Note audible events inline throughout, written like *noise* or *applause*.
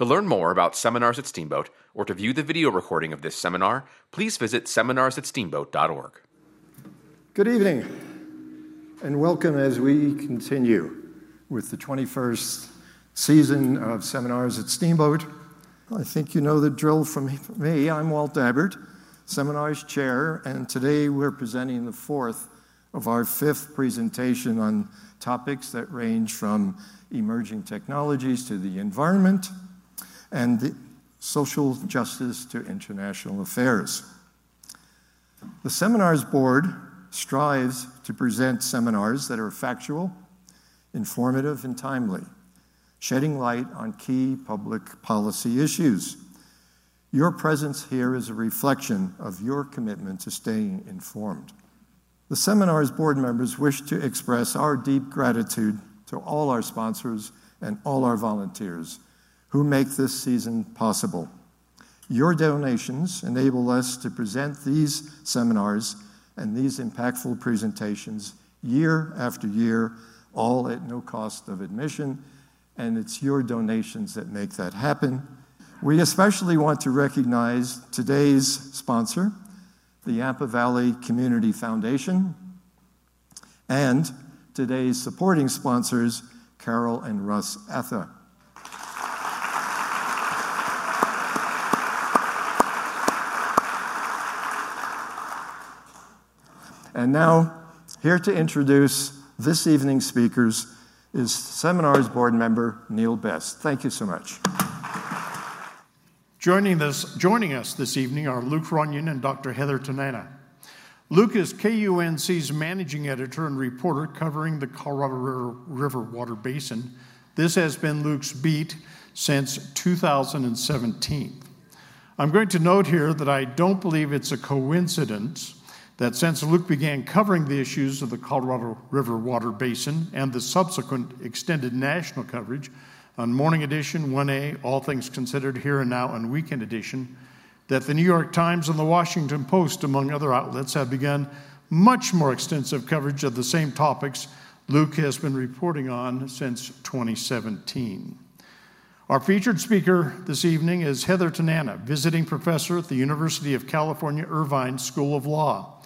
To learn more about seminars at Steamboat or to view the video recording of this seminar, please visit seminarsatsteamboat.org. Good evening, and welcome as we continue with the 21st season of Seminars at Steamboat. I think you know the drill from me. I'm Walt Dabbert, Seminars Chair, and today we're presenting the fourth of our fifth presentation on topics that range from emerging technologies to the environment and social justice to international affairs. The Seminars Board strives to present seminars that are factual, informative, and timely, shedding light on key public policy issues. Your presence here is a reflection of your commitment to staying informed. The seminar's board members wish to express our deep gratitude to all our sponsors and all our volunteers who make this season possible. Your donations enable us to present these seminars and these impactful presentations year after year, all at no cost of admission, and it's your donations that make that happen. We especially want to recognize today's sponsor, the Yampa Valley Community Foundation, and today's supporting sponsors, Carol and Russ Atha. And now, here to introduce this evening's speakers is Seminars Board member Neil Best. Thank you so much. Joining, this, joining us this evening are Luke Runyon and Dr. Heather Tanana. Luke is KUNC's managing editor and reporter covering the Colorado River, River Water Basin. This has been Luke's beat since 2017. I'm going to note here that I don't believe it's a coincidence that since Luke began covering the issues of the Colorado River Water Basin and the subsequent extended national coverage on Morning Edition, 1A, All Things Considered Here and Now, and Weekend Edition, that the New York Times and the Washington Post, among other outlets, have begun much more extensive coverage of the same topics Luke has been reporting on since 2017. Our featured speaker this evening is Heather Tanana, visiting professor at the University of California Irvine School of Law.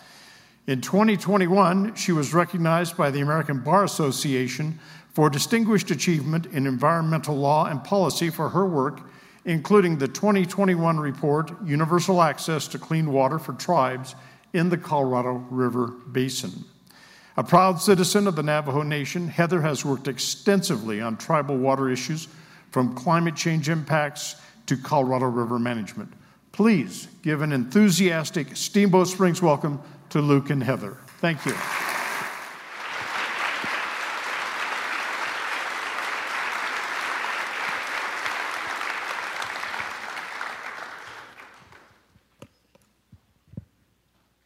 In 2021, she was recognized by the American Bar Association for distinguished achievement in environmental law and policy for her work, including the 2021 report Universal Access to Clean Water for Tribes in the Colorado River Basin. A proud citizen of the Navajo Nation, Heather has worked extensively on tribal water issues from climate change impacts to Colorado River management. Please give an enthusiastic Steamboat Springs welcome to Luke and Heather. Thank you.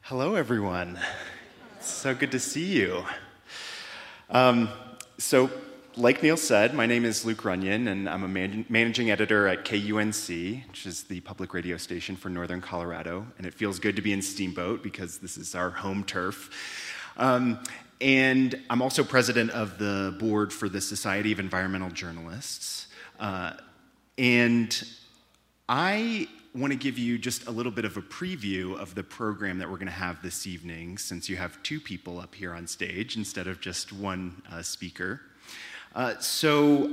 Hello, everyone. So good to see you. Um, so, like Neil said, my name is Luke Runyon, and I'm a man- managing editor at KUNC, which is the public radio station for Northern Colorado. And it feels good to be in Steamboat because this is our home turf. Um, and I'm also president of the board for the Society of Environmental Journalists. Uh, and I want to give you just a little bit of a preview of the program that we're going to have this evening, since you have two people up here on stage instead of just one uh, speaker. Uh, so,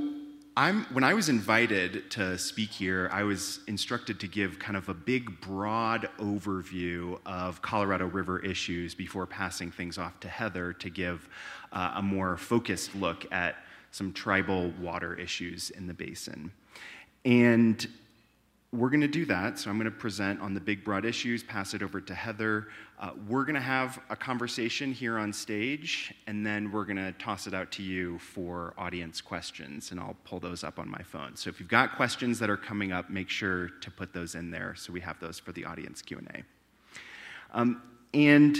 I'm, when I was invited to speak here, I was instructed to give kind of a big, broad overview of Colorado River issues before passing things off to Heather to give uh, a more focused look at some tribal water issues in the basin. And we're going to do that. So I'm going to present on the big, broad issues, pass it over to Heather. Uh, we're going to have a conversation here on stage, and then we're going to toss it out to you for audience questions, and I'll pull those up on my phone. So if you've got questions that are coming up, make sure to put those in there so we have those for the audience Q&A. Um, and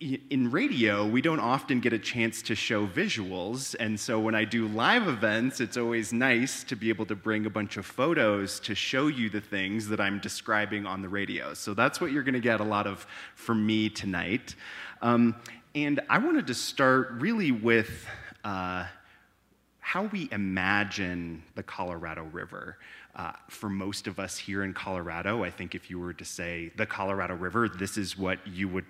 in radio, we don't often get a chance to show visuals. And so when I do live events, it's always nice to be able to bring a bunch of photos to show you the things that I'm describing on the radio. So that's what you're going to get a lot of from me tonight. Um, and I wanted to start really with. Uh, how we imagine the Colorado River. Uh, for most of us here in Colorado, I think if you were to say the Colorado River, this is what you would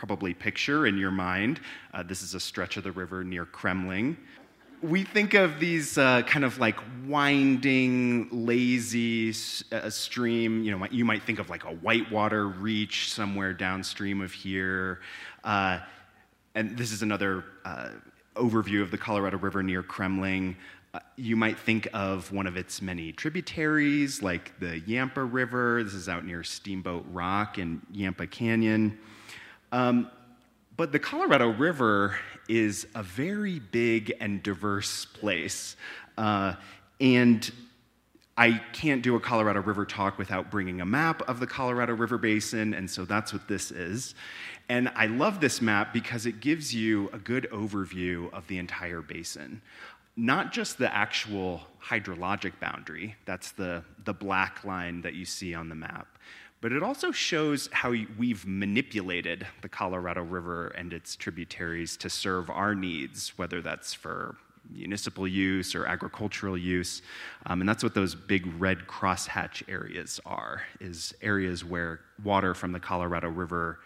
probably picture in your mind. Uh, this is a stretch of the river near Kremmling. We think of these uh, kind of like winding, lazy uh, stream. You know, you might think of like a whitewater reach somewhere downstream of here. Uh, and this is another uh, overview of the Colorado River near Kremmling. Uh, you might think of one of its many tributaries, like the Yampa River. This is out near Steamboat Rock and Yampa Canyon. Um, but the Colorado River is a very big and diverse place. Uh, and I can't do a Colorado River talk without bringing a map of the Colorado River Basin, and so that's what this is. And I love this map because it gives you a good overview of the entire basin. Not just the actual hydrologic boundary, that's the, the black line that you see on the map, but it also shows how we've manipulated the Colorado River and its tributaries to serve our needs, whether that's for municipal use or agricultural use. Um, and that's what those big red crosshatch areas are, is areas where water from the Colorado River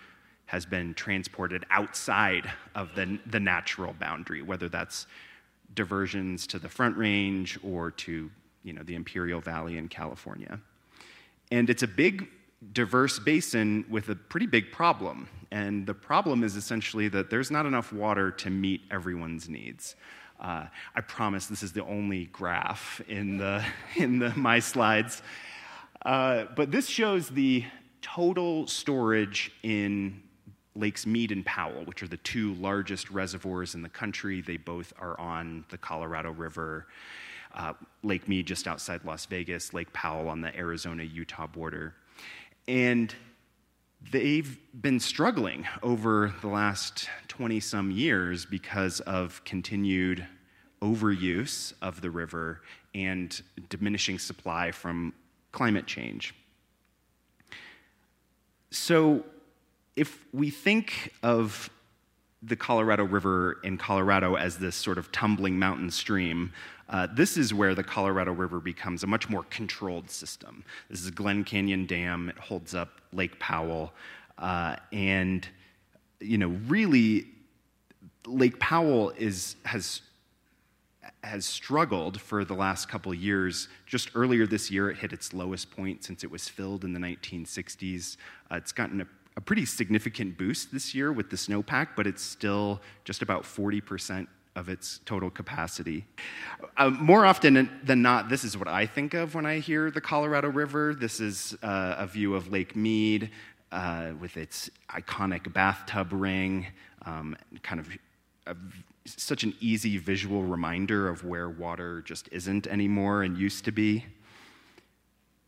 has been transported outside of the, the natural boundary, whether that's diversions to the Front Range or to you know, the Imperial Valley in California. And it's a big, diverse basin with a pretty big problem. And the problem is essentially that there's not enough water to meet everyone's needs. Uh, I promise this is the only graph in, the, *laughs* in the, my slides. Uh, but this shows the total storage in Lakes Mead and Powell, which are the two largest reservoirs in the country. They both are on the Colorado River. Uh, Lake Mead just outside Las Vegas, Lake Powell on the Arizona Utah border. And they've been struggling over the last 20 some years because of continued overuse of the river and diminishing supply from climate change. So, if we think of the Colorado River in Colorado as this sort of tumbling mountain stream, uh, this is where the Colorado River becomes a much more controlled system. This is Glen Canyon Dam, it holds up Lake Powell, uh, and you know, really, Lake Powell is, has has struggled for the last couple years. Just earlier this year, it hit its lowest point since it was filled in the 1960s. Uh, it's gotten a a pretty significant boost this year with the snowpack, but it's still just about 40% of its total capacity. Uh, more often than not, this is what I think of when I hear the Colorado River. This is uh, a view of Lake Mead uh, with its iconic bathtub ring, um, kind of a, such an easy visual reminder of where water just isn't anymore and used to be.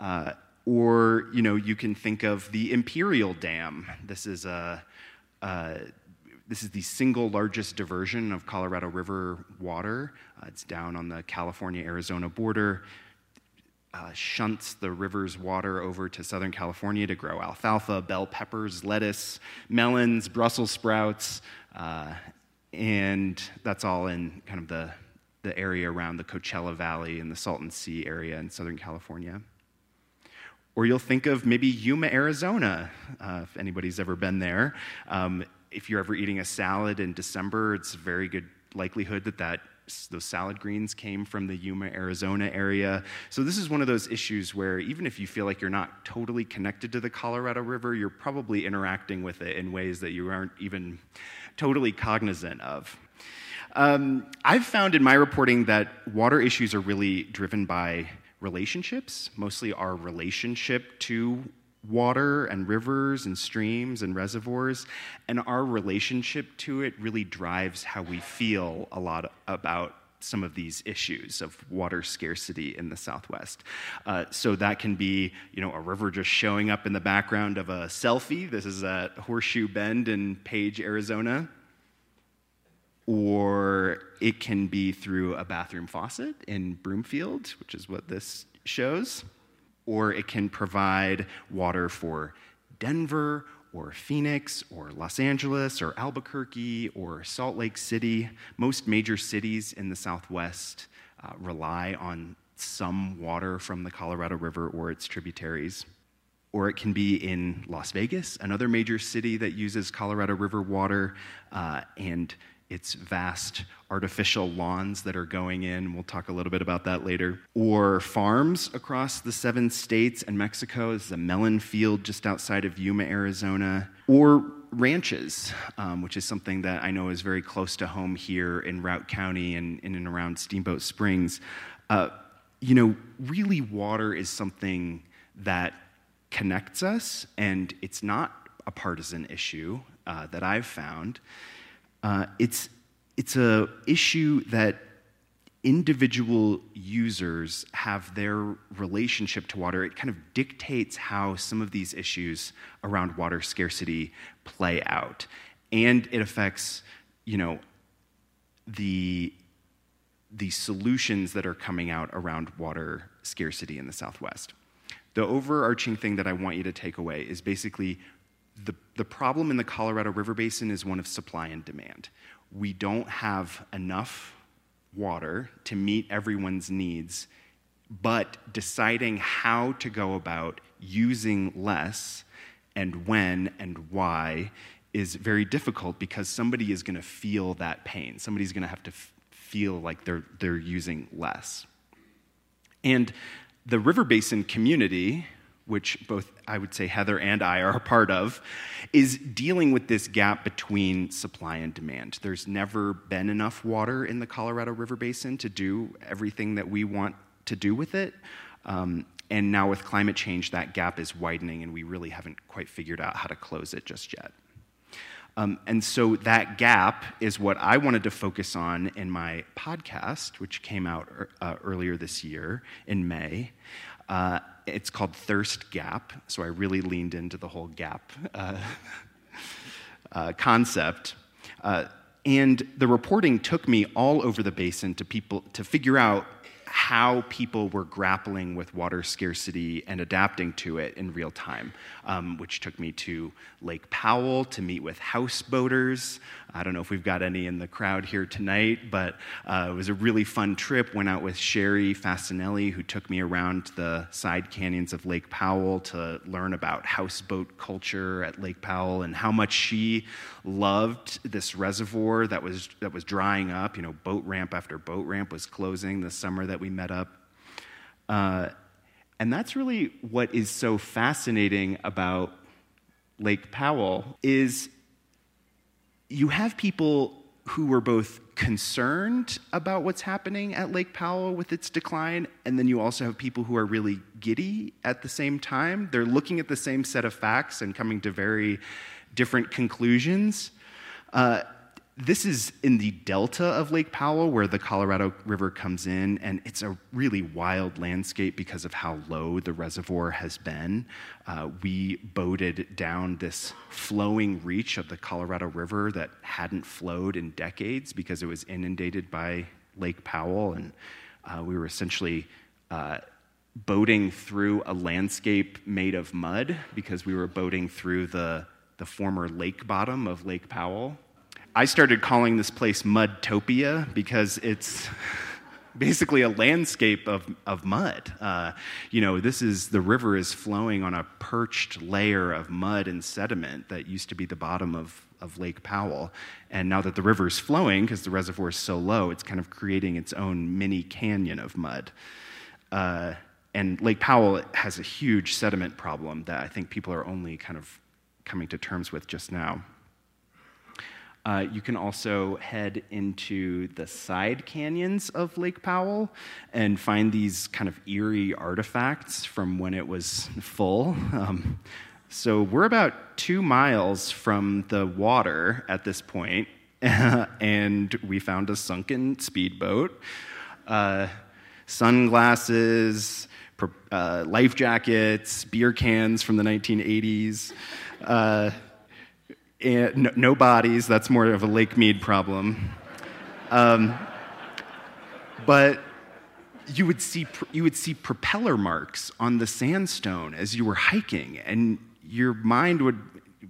Uh, or, you know, you can think of the Imperial Dam. This is a, this is the single largest diversion of Colorado River water. Uh, it's down on the California Arizona border. Uh, shunts the river's water over to Southern California to grow alfalfa, bell peppers, lettuce, melons, Brussels sprouts, uh, and that's all in kind of the, the area around the Coachella Valley and the Salton Sea area in Southern California. Or you'll think of maybe Yuma, Arizona, uh, if anybody's ever been there. Um, if you're ever eating a salad in December, it's a very good likelihood that, that those salad greens came from the Yuma, Arizona area. So, this is one of those issues where even if you feel like you're not totally connected to the Colorado River, you're probably interacting with it in ways that you aren't even totally cognizant of. Um, I've found in my reporting that water issues are really driven by relationships, mostly our relationship to water and rivers and streams and reservoirs, and our relationship to it really drives how we feel a lot about some of these issues of water scarcity in the Southwest. Uh, so that can be, you know, a river just showing up in the background of a selfie. This is at Horseshoe Bend in Page, Arizona or it can be through a bathroom faucet in Broomfield, which is what this shows, or it can provide water for Denver or Phoenix or Los Angeles or Albuquerque or Salt Lake City. Most major cities in the Southwest uh, rely on some water from the Colorado River or its tributaries. Or it can be in Las Vegas, another major city that uses Colorado River water, uh, and its vast artificial lawns that are going in. We'll talk a little bit about that later. Or farms across the seven states and Mexico. This is a melon field just outside of Yuma, Arizona. Or ranches, um, which is something that I know is very close to home here in Routt County and in and around Steamboat Springs. Uh, you know, really, water is something that connects us, and it's not a partisan issue uh, that I've found. Uh, it's it's a issue that individual users have their relationship to water. It kind of dictates how some of these issues around water scarcity play out, and it affects, you know, the the solutions that are coming out around water scarcity in the Southwest. The overarching thing that I want you to take away is basically the, the problem in the Colorado River Basin is one of supply and demand. We don't have enough water to meet everyone's needs, but deciding how to go about using less and when and why is very difficult because somebody is going to feel that pain. Somebody's going to have to f- feel like they're, they're using less. And the river basin community, which both I would say Heather and I are a part of, is dealing with this gap between supply and demand. There's never been enough water in the Colorado River Basin to do everything that we want to do with it. Um, and now, with climate change, that gap is widening, and we really haven't quite figured out how to close it just yet. Um, and so, that gap is what I wanted to focus on in my podcast, which came out uh, earlier this year in May. Uh, it's called Thirst Gap, so I really leaned into the whole gap uh, *laughs* uh, concept. Uh, and the reporting took me all over the basin to people to figure out how people were grappling with water scarcity and adapting to it in real time, um, which took me to Lake Powell to meet with houseboaters. I don't know if we've got any in the crowd here tonight, but uh, it was a really fun trip. Went out with Sherry Fasinelli, who took me around the side canyons of Lake Powell to learn about houseboat culture at Lake Powell and how much she loved this reservoir that was, that was drying up. You know, boat ramp after boat ramp was closing the summer that we met up. Uh, and that's really what is so fascinating about Lake Powell is you have people who were both concerned about what's happening at Lake Powell with its decline, and then you also have people who are really giddy at the same time. They're looking at the same set of facts and coming to very different conclusions. Uh, this is in the delta of Lake Powell where the Colorado River comes in, and it's a really wild landscape because of how low the reservoir has been. Uh, we boated down this flowing reach of the Colorado River that hadn't flowed in decades because it was inundated by Lake Powell, and uh, we were essentially uh, boating through a landscape made of mud because we were boating through the, the former lake bottom of Lake Powell I started calling this place Mudtopia because it's *laughs* basically a landscape of, of mud. Uh, you know, this is the river is flowing on a perched layer of mud and sediment that used to be the bottom of, of Lake Powell. And now that the river is flowing, because the reservoir is so low, it's kind of creating its own mini canyon of mud. Uh, and Lake Powell has a huge sediment problem that I think people are only kind of coming to terms with just now. Uh, you can also head into the side canyons of Lake Powell and find these kind of eerie artifacts from when it was full. *laughs* Um, so we're about two miles from the water at this point, *laughs* and we found a sunken speedboat, uh, sunglasses, uh, life jackets, beer cans from the 1980s. And no, no, bodies, that's more of a Lake Mead problem. Um, but you would, see, you would see propeller marks on the sandstone as you were hiking, and your mind would,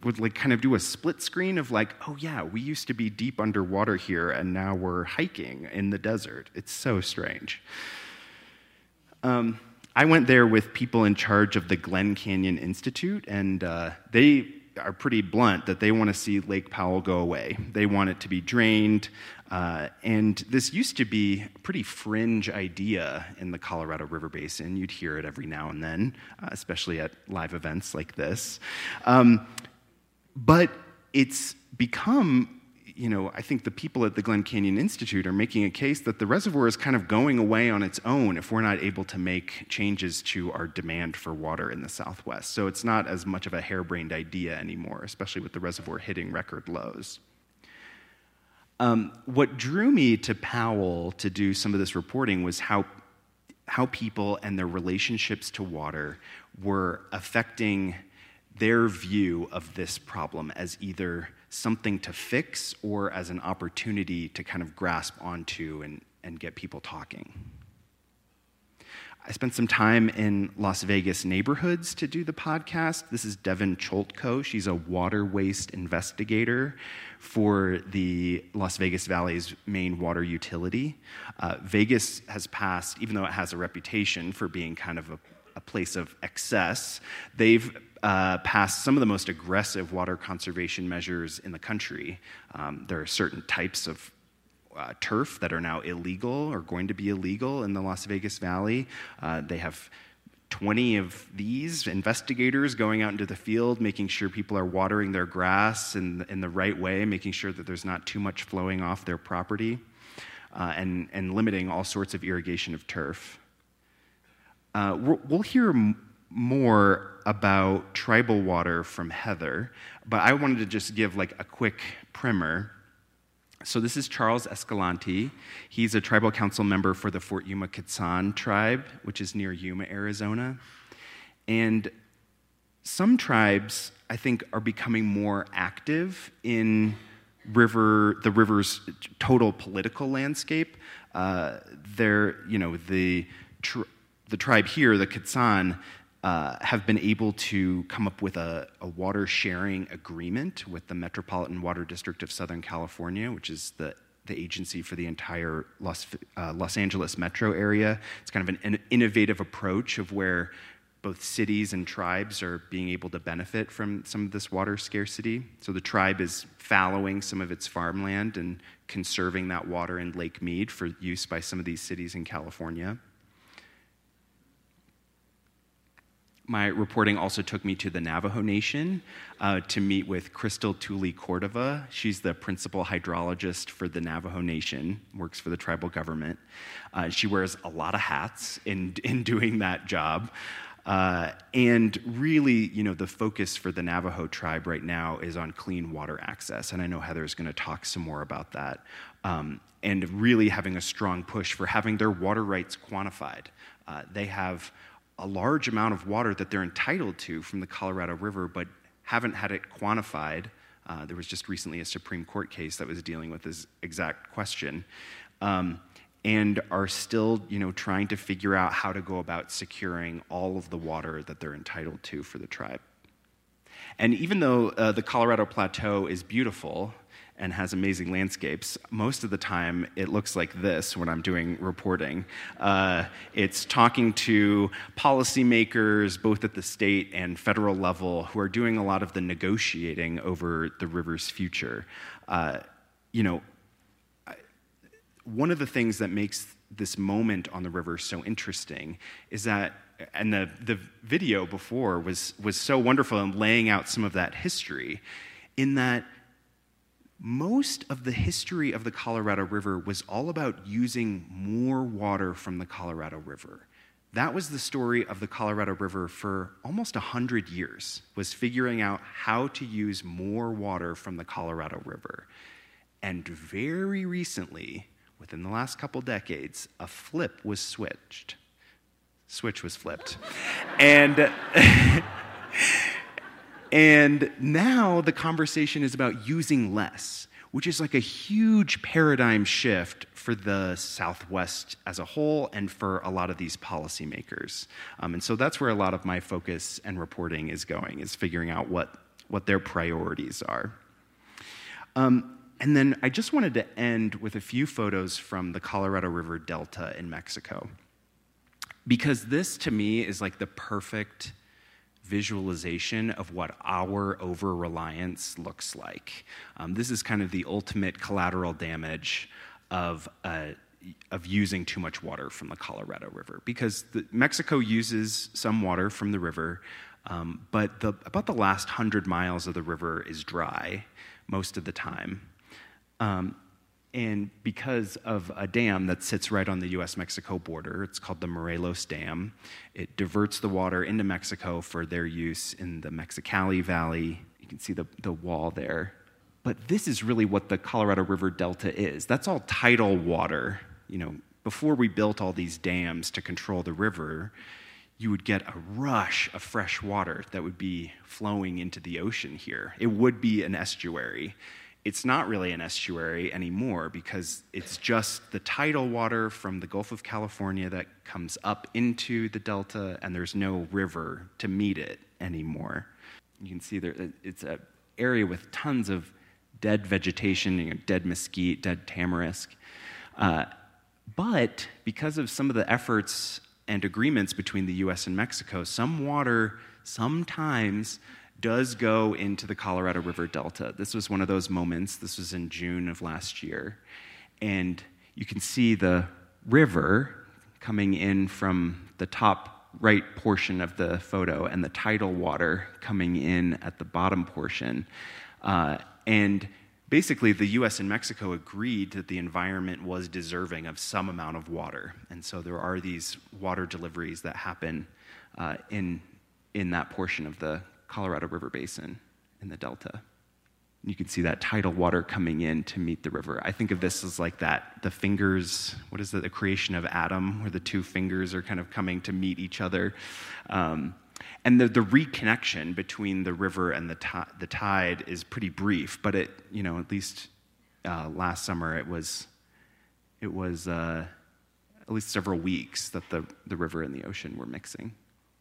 would like kind of do a split screen of like, oh yeah, we used to be deep underwater here and now we're hiking in the desert. It's so strange. Um, I went there with people in charge of the Glen Canyon Institute, and uh, they are pretty blunt that they want to see Lake Powell go away. They want it to be drained. Uh, and this used to be a pretty fringe idea in the Colorado River Basin. You'd hear it every now and then, uh, especially at live events like this. Um, but it's become you know, I think the people at the Glen Canyon Institute are making a case that the reservoir is kind of going away on its own if we're not able to make changes to our demand for water in the Southwest. So it's not as much of a harebrained idea anymore, especially with the reservoir hitting record lows. Um, what drew me to Powell to do some of this reporting was how, how people and their relationships to water were affecting their view of this problem as either something to fix or as an opportunity to kind of grasp onto and, and get people talking. I spent some time in Las Vegas neighborhoods to do the podcast. This is Devin Choltko. She's a water waste investigator for the Las Vegas Valley's main water utility. Uh, Vegas has passed, even though it has a reputation for being kind of a, a place of excess, they've uh, passed some of the most aggressive water conservation measures in the country. Um, there are certain types of uh, turf that are now illegal or going to be illegal in the Las Vegas Valley. Uh, they have 20 of these investigators going out into the field, making sure people are watering their grass in, in the right way, making sure that there's not too much flowing off their property, uh, and, and limiting all sorts of irrigation of turf. Uh, we'll hear more about tribal water from Heather, but I wanted to just give like a quick primer. So this is Charles Escalante. He's a tribal council member for the Fort Yuma Quechan tribe, which is near Yuma, Arizona. And some tribes, I think, are becoming more active in river, the river's total political landscape. Uh, they're, you know, the, the tribe here, the Quechan, uh, have been able to come up with a, a, water sharing agreement with the Metropolitan Water District of Southern California, which is the, the agency for the entire Los, uh, Los Angeles metro area. It's kind of an, an innovative approach of where both cities and tribes are being able to benefit from some of this water scarcity. So the tribe is fallowing some of its farmland and conserving that water in Lake Mead for use by some of these cities in California. My reporting also took me to the Navajo Nation uh, to meet with Crystal Tulley-Cordova. She's the principal hydrologist for the Navajo Nation, works for the tribal government. Uh, she wears a lot of hats in, *laughs* in doing that job. Uh, and really, you know, the focus for the Navajo tribe right now is on clean water access. And I know Heather is going to talk some more about that. Um, and really having a strong push for having their water rights quantified. Uh, they have a large amount of water that they're entitled to from the Colorado River, but haven't had it quantified. Uh, there was just recently a Supreme Court case that was dealing with this exact question. Um, and are still you know, trying to figure out how to go about securing all of the water that they're entitled to for the tribe. And even though uh, the Colorado Plateau is beautiful, and has amazing landscapes. Most of the time, it looks like this when I'm doing reporting. Uh, it's talking to policymakers, both at the state and federal level, who are doing a lot of the negotiating over the river's future. Uh, you know, one of the things that makes this moment on the river so interesting is that and the, the video before was, was so wonderful in laying out some of that history in that most of the history of the Colorado River was all about using more water from the Colorado River. That was the story of the Colorado River for almost 100 years, was figuring out how to use more water from the Colorado River. And very recently, within the last couple decades, a flip was switched. Switch was flipped. and *laughs* And now the conversation is about using less, which is like a huge paradigm shift for the Southwest as a whole and for a lot of these policymakers. Um, and so that's where a lot of my focus and reporting is going, is figuring out what, what their priorities are. Um, and then I just wanted to end with a few photos from the Colorado River Delta in Mexico. Because this to me is like the perfect visualization of what our over reliance looks like. Um, this is kind of the ultimate collateral damage of, uh, of using too much water from the Colorado River because the, Mexico uses some water from the river, um, but the, about the last hundred miles of the river is dry most of the time. Um, and because of a dam that sits right on the US Mexico border, it's called the Morelos Dam, it diverts the water into Mexico for their use in the Mexicali Valley. You can see the, the wall there. But this is really what the Colorado River Delta is. That's all tidal water. You know, before we built all these dams to control the river, you would get a rush of fresh water that would be flowing into the ocean here. It would be an estuary it's not really an estuary anymore because it's just the tidal water from the Gulf of California that comes up into the delta, and there's no river to meet it anymore. You can see there, it's an area with tons of dead vegetation, you know, dead mesquite, dead tamarisk. Uh, but because of some of the efforts and agreements between the US and Mexico, some water sometimes does go into the Colorado River Delta. This was one of those moments. This was in June of last year. And you can see the river coming in from the top right portion of the photo and the tidal water coming in at the bottom portion. Uh, and basically, the US and Mexico agreed that the environment was deserving of some amount of water. And so there are these water deliveries that happen uh, in, in that portion of the Colorado River Basin in the Delta. You can see that tidal water coming in to meet the river. I think of this as like that the fingers, what is it, the creation of Adam, where the two fingers are kind of coming to meet each other. Um, and the, the reconnection between the river and the, the tide is pretty brief, but it, you know, at least uh, last summer it was, it was uh, at least several weeks that the, the river and the ocean were mixing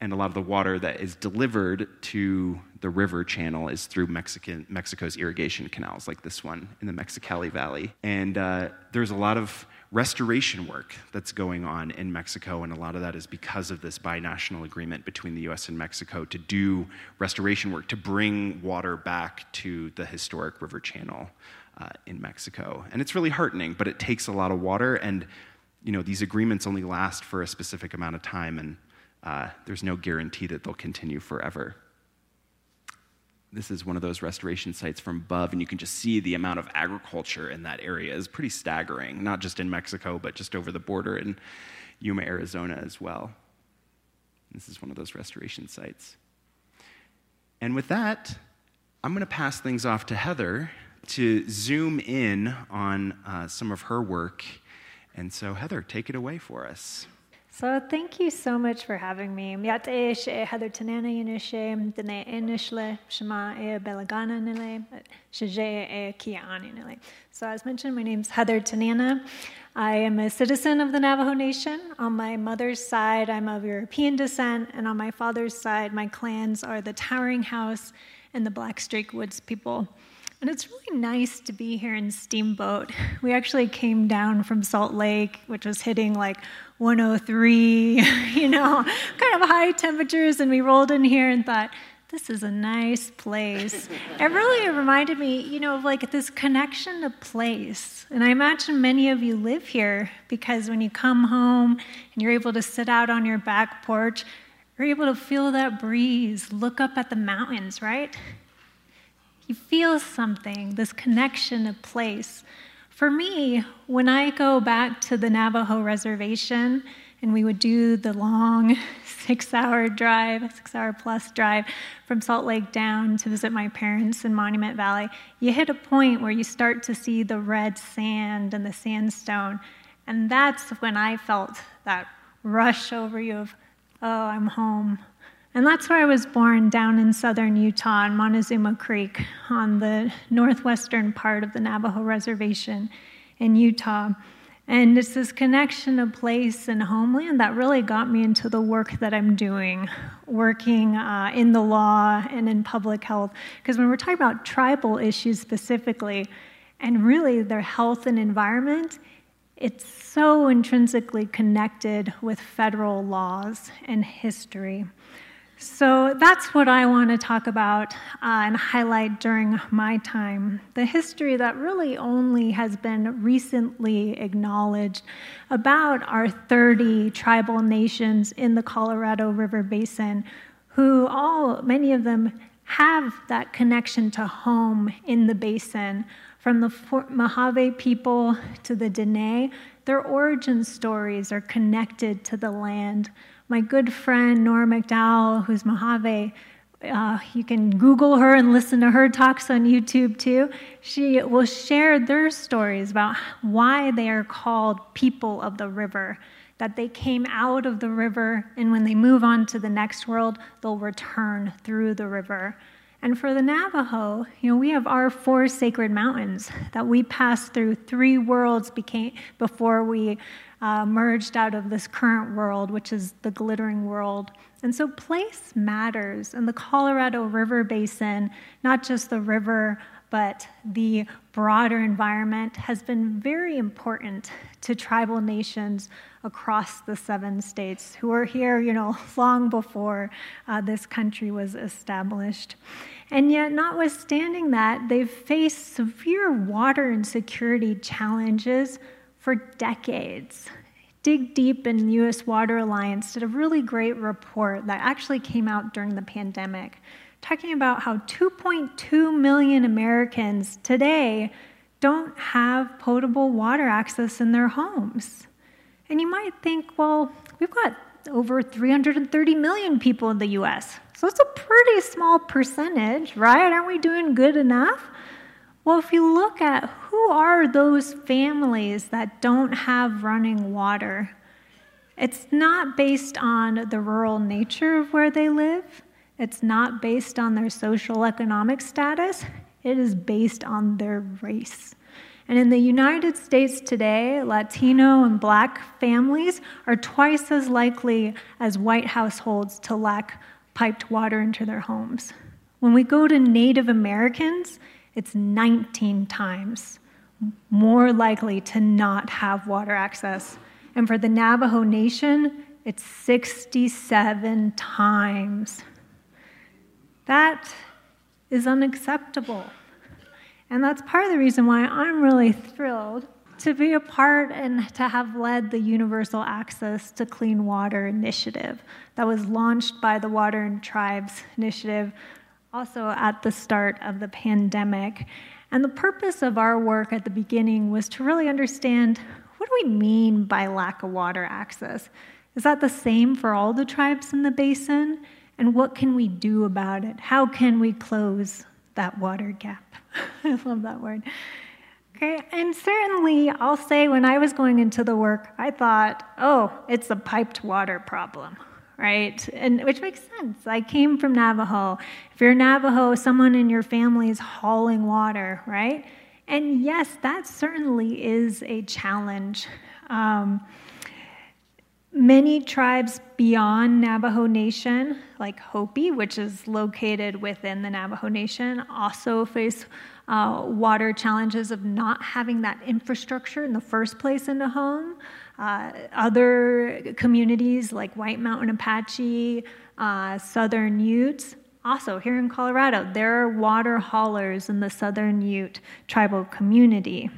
and a lot of the water that is delivered to the river channel is through Mexican, Mexico's irrigation canals, like this one in the Mexicali Valley. And uh, there's a lot of restoration work that's going on in Mexico, and a lot of that is because of this binational agreement between the US and Mexico to do restoration work, to bring water back to the historic river channel uh, in Mexico. And it's really heartening, but it takes a lot of water, and you know, these agreements only last for a specific amount of time, and uh, there's no guarantee that they'll continue forever. This is one of those restoration sites from above, and you can just see the amount of agriculture in that area is pretty staggering, not just in Mexico, but just over the border in Yuma, Arizona as well. This is one of those restoration sites. And with that, I'm going to pass things off to Heather to zoom in on uh, some of her work. And so, Heather, take it away for us. So thank you so much for having me. Hadar tanana dene shema nile. So as mentioned, my name's Heather Tanana. I am a citizen of the Navajo Nation. On my mother's side, I'm of European descent, and on my father's side, my clans are the Towering House and the Black Streak Woods people. And it's really nice to be here in Steamboat. We actually came down from Salt Lake, which was hitting like 103, *laughs* you know, kind of high temperatures, and we rolled in here and thought, this is a nice place. it really reminded me, you know, of like this connection to place. And I imagine many of you live here because when you come home and you're able to sit out on your back porch, you're able to feel that breeze, look up at the mountains, right? You feel something, this connection of place. For me, when I go back to the Navajo reservation and we would do the long *laughs* six hour drive, six hour plus drive from Salt Lake down to visit my parents in Monument Valley, you hit a point where you start to see the red sand and the sandstone. And that's when I felt that rush over you of, oh, I'm home. And that's where I was born, down in southern Utah in Montezuma Creek on the northwestern part of the Navajo Reservation in Utah. And it's this connection of place and homeland that really got me into the work that I'm doing, working uh, in the law and in public health. Because when we're talking about tribal issues specifically, and really their health and environment, it's so intrinsically connected with federal laws and history. So that's what I want to talk about uh, and highlight during my time. The history that really only has been recently acknowledged about our 30 tribal nations in the Colorado River Basin, who all, many of them, have that connection to home in the basin. From the Mojave people to the Dene, their origin stories are connected to the land. My good friend Nora McDowell, who's Mojave, uh, you can Google her and listen to her talks on YouTube too. She will share their stories about why they are called people of the river, that they came out of the river, and when they move on to the next world, they'll return through the river. And for the Navajo, you know, we have our four sacred mountains that we passed through three worlds became, before we uh, merged out of this current world, which is the glittering world. And so place matters. And the Colorado River Basin, not just the river, but the broader environment has been very important to tribal nations across the seven states who were here, you know, *laughs* long before uh, this country was established. And yet, notwithstanding that, they've faced severe water insecurity challenges for decades. Dig Deep and U.S. Water Alliance did a really great report that actually came out during the pandemic, talking about how 2.2 million Americans today don't have potable water access in their homes. And you might think, well, we've got over 330 million people in the US. So it's a pretty small percentage, right? Aren't we doing good enough? Well, if you look at who are those families that don't have running water, it's not based on the rural nature of where they live. It's not based on their social economic status. It is based on their race. And in the United States today, Latino and black families are twice as likely as white households to lack piped water into their homes. When we go to Native Americans, it's 19 times more likely to not have water access. And for the Navajo Nation, it's 67 times. That is unacceptable. And that's part of the reason why I'm really thrilled to be a part and to have led the Universal Access to Clean Water initiative that was launched by the Water and Tribes Initiative also at the start of the pandemic. And the purpose of our work at the beginning was to really understand what do we mean by lack of water access? Is that the same for all the tribes in the basin? And what can we do about it? How can we close that water gap? *laughs* I love that word. Okay, and certainly I'll say when I was going into the work, I thought, oh, it's a piped water problem right? And which makes sense. I came from Navajo. If you're Navajo, someone in your family is hauling water, right? And yes, that certainly is a challenge. Um, many tribes beyond Navajo Nation, like Hopi, which is located within the Navajo Nation, also face uh, water challenges of not having that infrastructure in the first place in the home. Uh, other communities like White Mountain Apache, uh, Southern Utes, also here in Colorado, there are water haulers in the Southern Ute tribal community.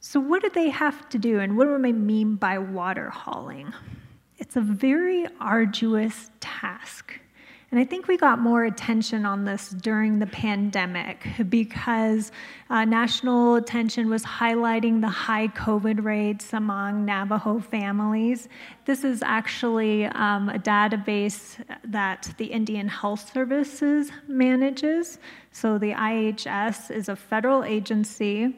So, what do they have to do, and what do I mean by water hauling? It's a very arduous task. And I think we got more attention on this during the pandemic because uh, national attention was highlighting the high COVID rates among Navajo families. This is actually um, a database that the Indian Health Services manages. So the IHS is a federal agency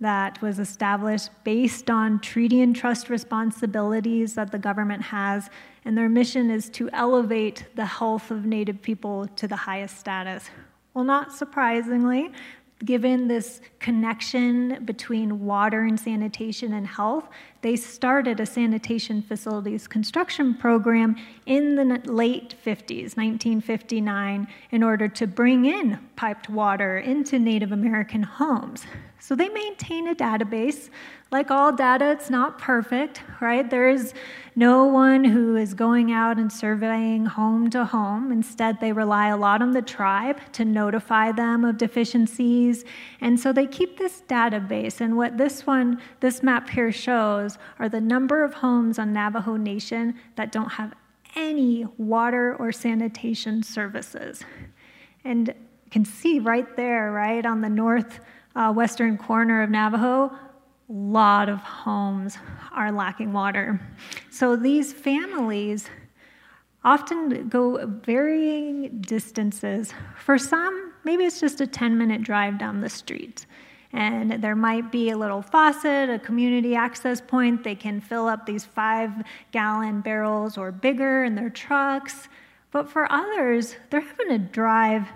that was established based on treaty and trust responsibilities that the government has, and their mission is to elevate the health of Native people to the highest status. Well, not surprisingly, given this connection between water and sanitation and health, they started a sanitation facilities construction program in the late 50s, 1959, in order to bring in piped water into Native American homes. So they maintain a database. Like all data, it's not perfect, right? There is no one who is going out and surveying home to home. Instead, they rely a lot on the tribe to notify them of deficiencies. And so they keep this database. And what this one, this map here shows are the number of homes on Navajo Nation that don't have any water or sanitation services. And you can see right there, right on the north uh, western corner of Navajo, lot of homes are lacking water. So these families often go varying distances. For some, maybe it's just a 10 minute drive down the street. And there might be a little faucet, a community access point. They can fill up these five gallon barrels or bigger in their trucks. But for others, they're having to drive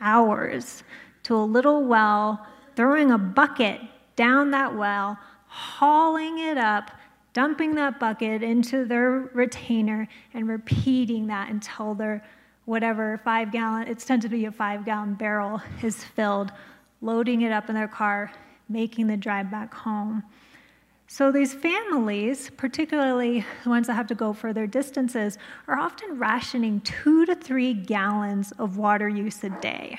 hours to a little well throwing a bucket down that well, hauling it up, dumping that bucket into their retainer, and repeating that until their whatever five gallon, it's tended to be a five gallon barrel, is filled, loading it up in their car, making the drive back home. So, these families, particularly the ones that have to go further distances, are often rationing two to three gallons of water use a day.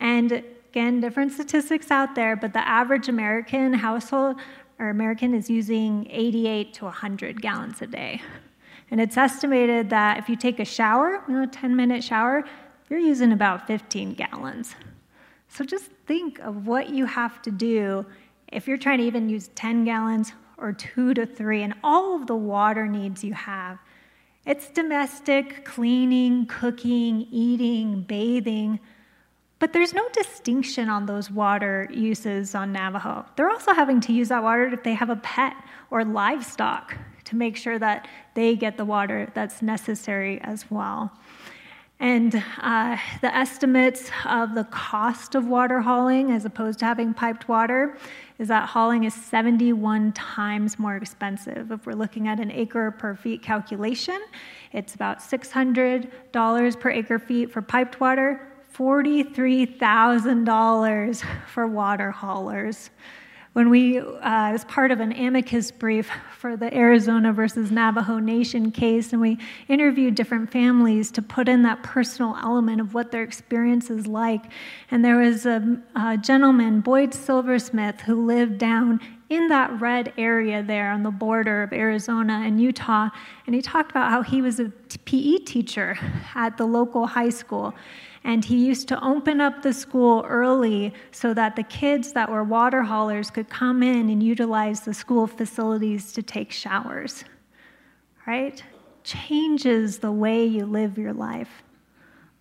And Again, different statistics out there, but the average American household or American is using 88 to 100 gallons a day. And it's estimated that if you take a shower, you know, a 10 minute shower, you're using about 15 gallons. So just think of what you have to do if you're trying to even use 10 gallons or two to three, and all of the water needs you have. It's domestic, cleaning, cooking, eating, bathing. But there's no distinction on those water uses on Navajo. They're also having to use that water if they have a pet or livestock to make sure that they get the water that's necessary as well. And uh, the estimates of the cost of water hauling as opposed to having piped water is that hauling is 71 times more expensive. If we're looking at an acre per feet calculation, it's about $600 per acre feet for piped water, $43,000 for water haulers. When we, uh, as part of an amicus brief for the Arizona versus Navajo Nation case, and we interviewed different families to put in that personal element of what their experience is like. And there was a, a gentleman, Boyd Silversmith, who lived down in that red area there on the border of Arizona and Utah. And he talked about how he was a PE teacher at the local high school. And he used to open up the school early so that the kids that were water haulers could come in and utilize the school facilities to take showers. Right? Changes the way you live your life.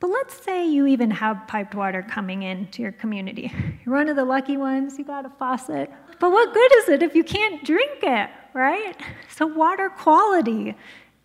But let's say you even have piped water coming into your community. *laughs* You're one of the lucky ones, you got a faucet. But what good is it if you can't drink it, right? So, water quality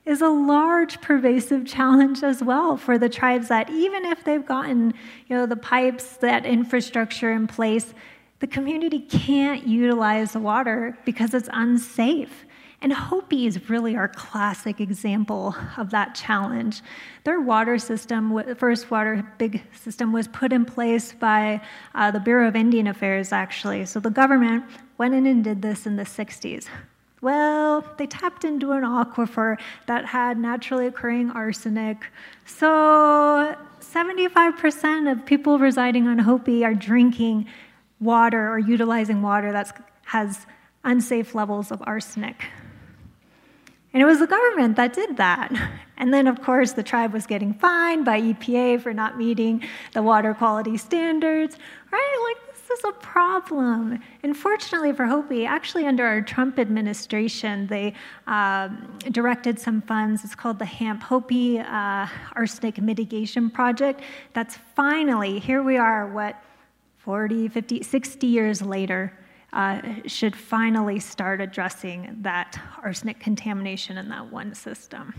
is a large pervasive challenge as well for the tribes that even if they've gotten you know the pipes that infrastructure in place the community can't utilize the water because it's unsafe and Hopi is really our classic example of that challenge. Their water system, first water big system, was put in place by uh, the Bureau of Indian Affairs, actually. So the government went in and did this in the 60s. Well, they tapped into an aquifer that had naturally occurring arsenic. So 75% of people residing on Hopi are drinking water or utilizing water that has unsafe levels of arsenic. And it was the government that did that. And then, of course, the tribe was getting fined by EPA for not meeting the water quality standards, right? Like, is a problem. And fortunately for Hopi, actually under our Trump administration, they um, directed some funds. It's called the HAMP Hopi uh, Arsenic Mitigation Project. That's finally, here we are, what, 40, 50, 60 years later, uh, should finally start addressing that arsenic contamination in that one system.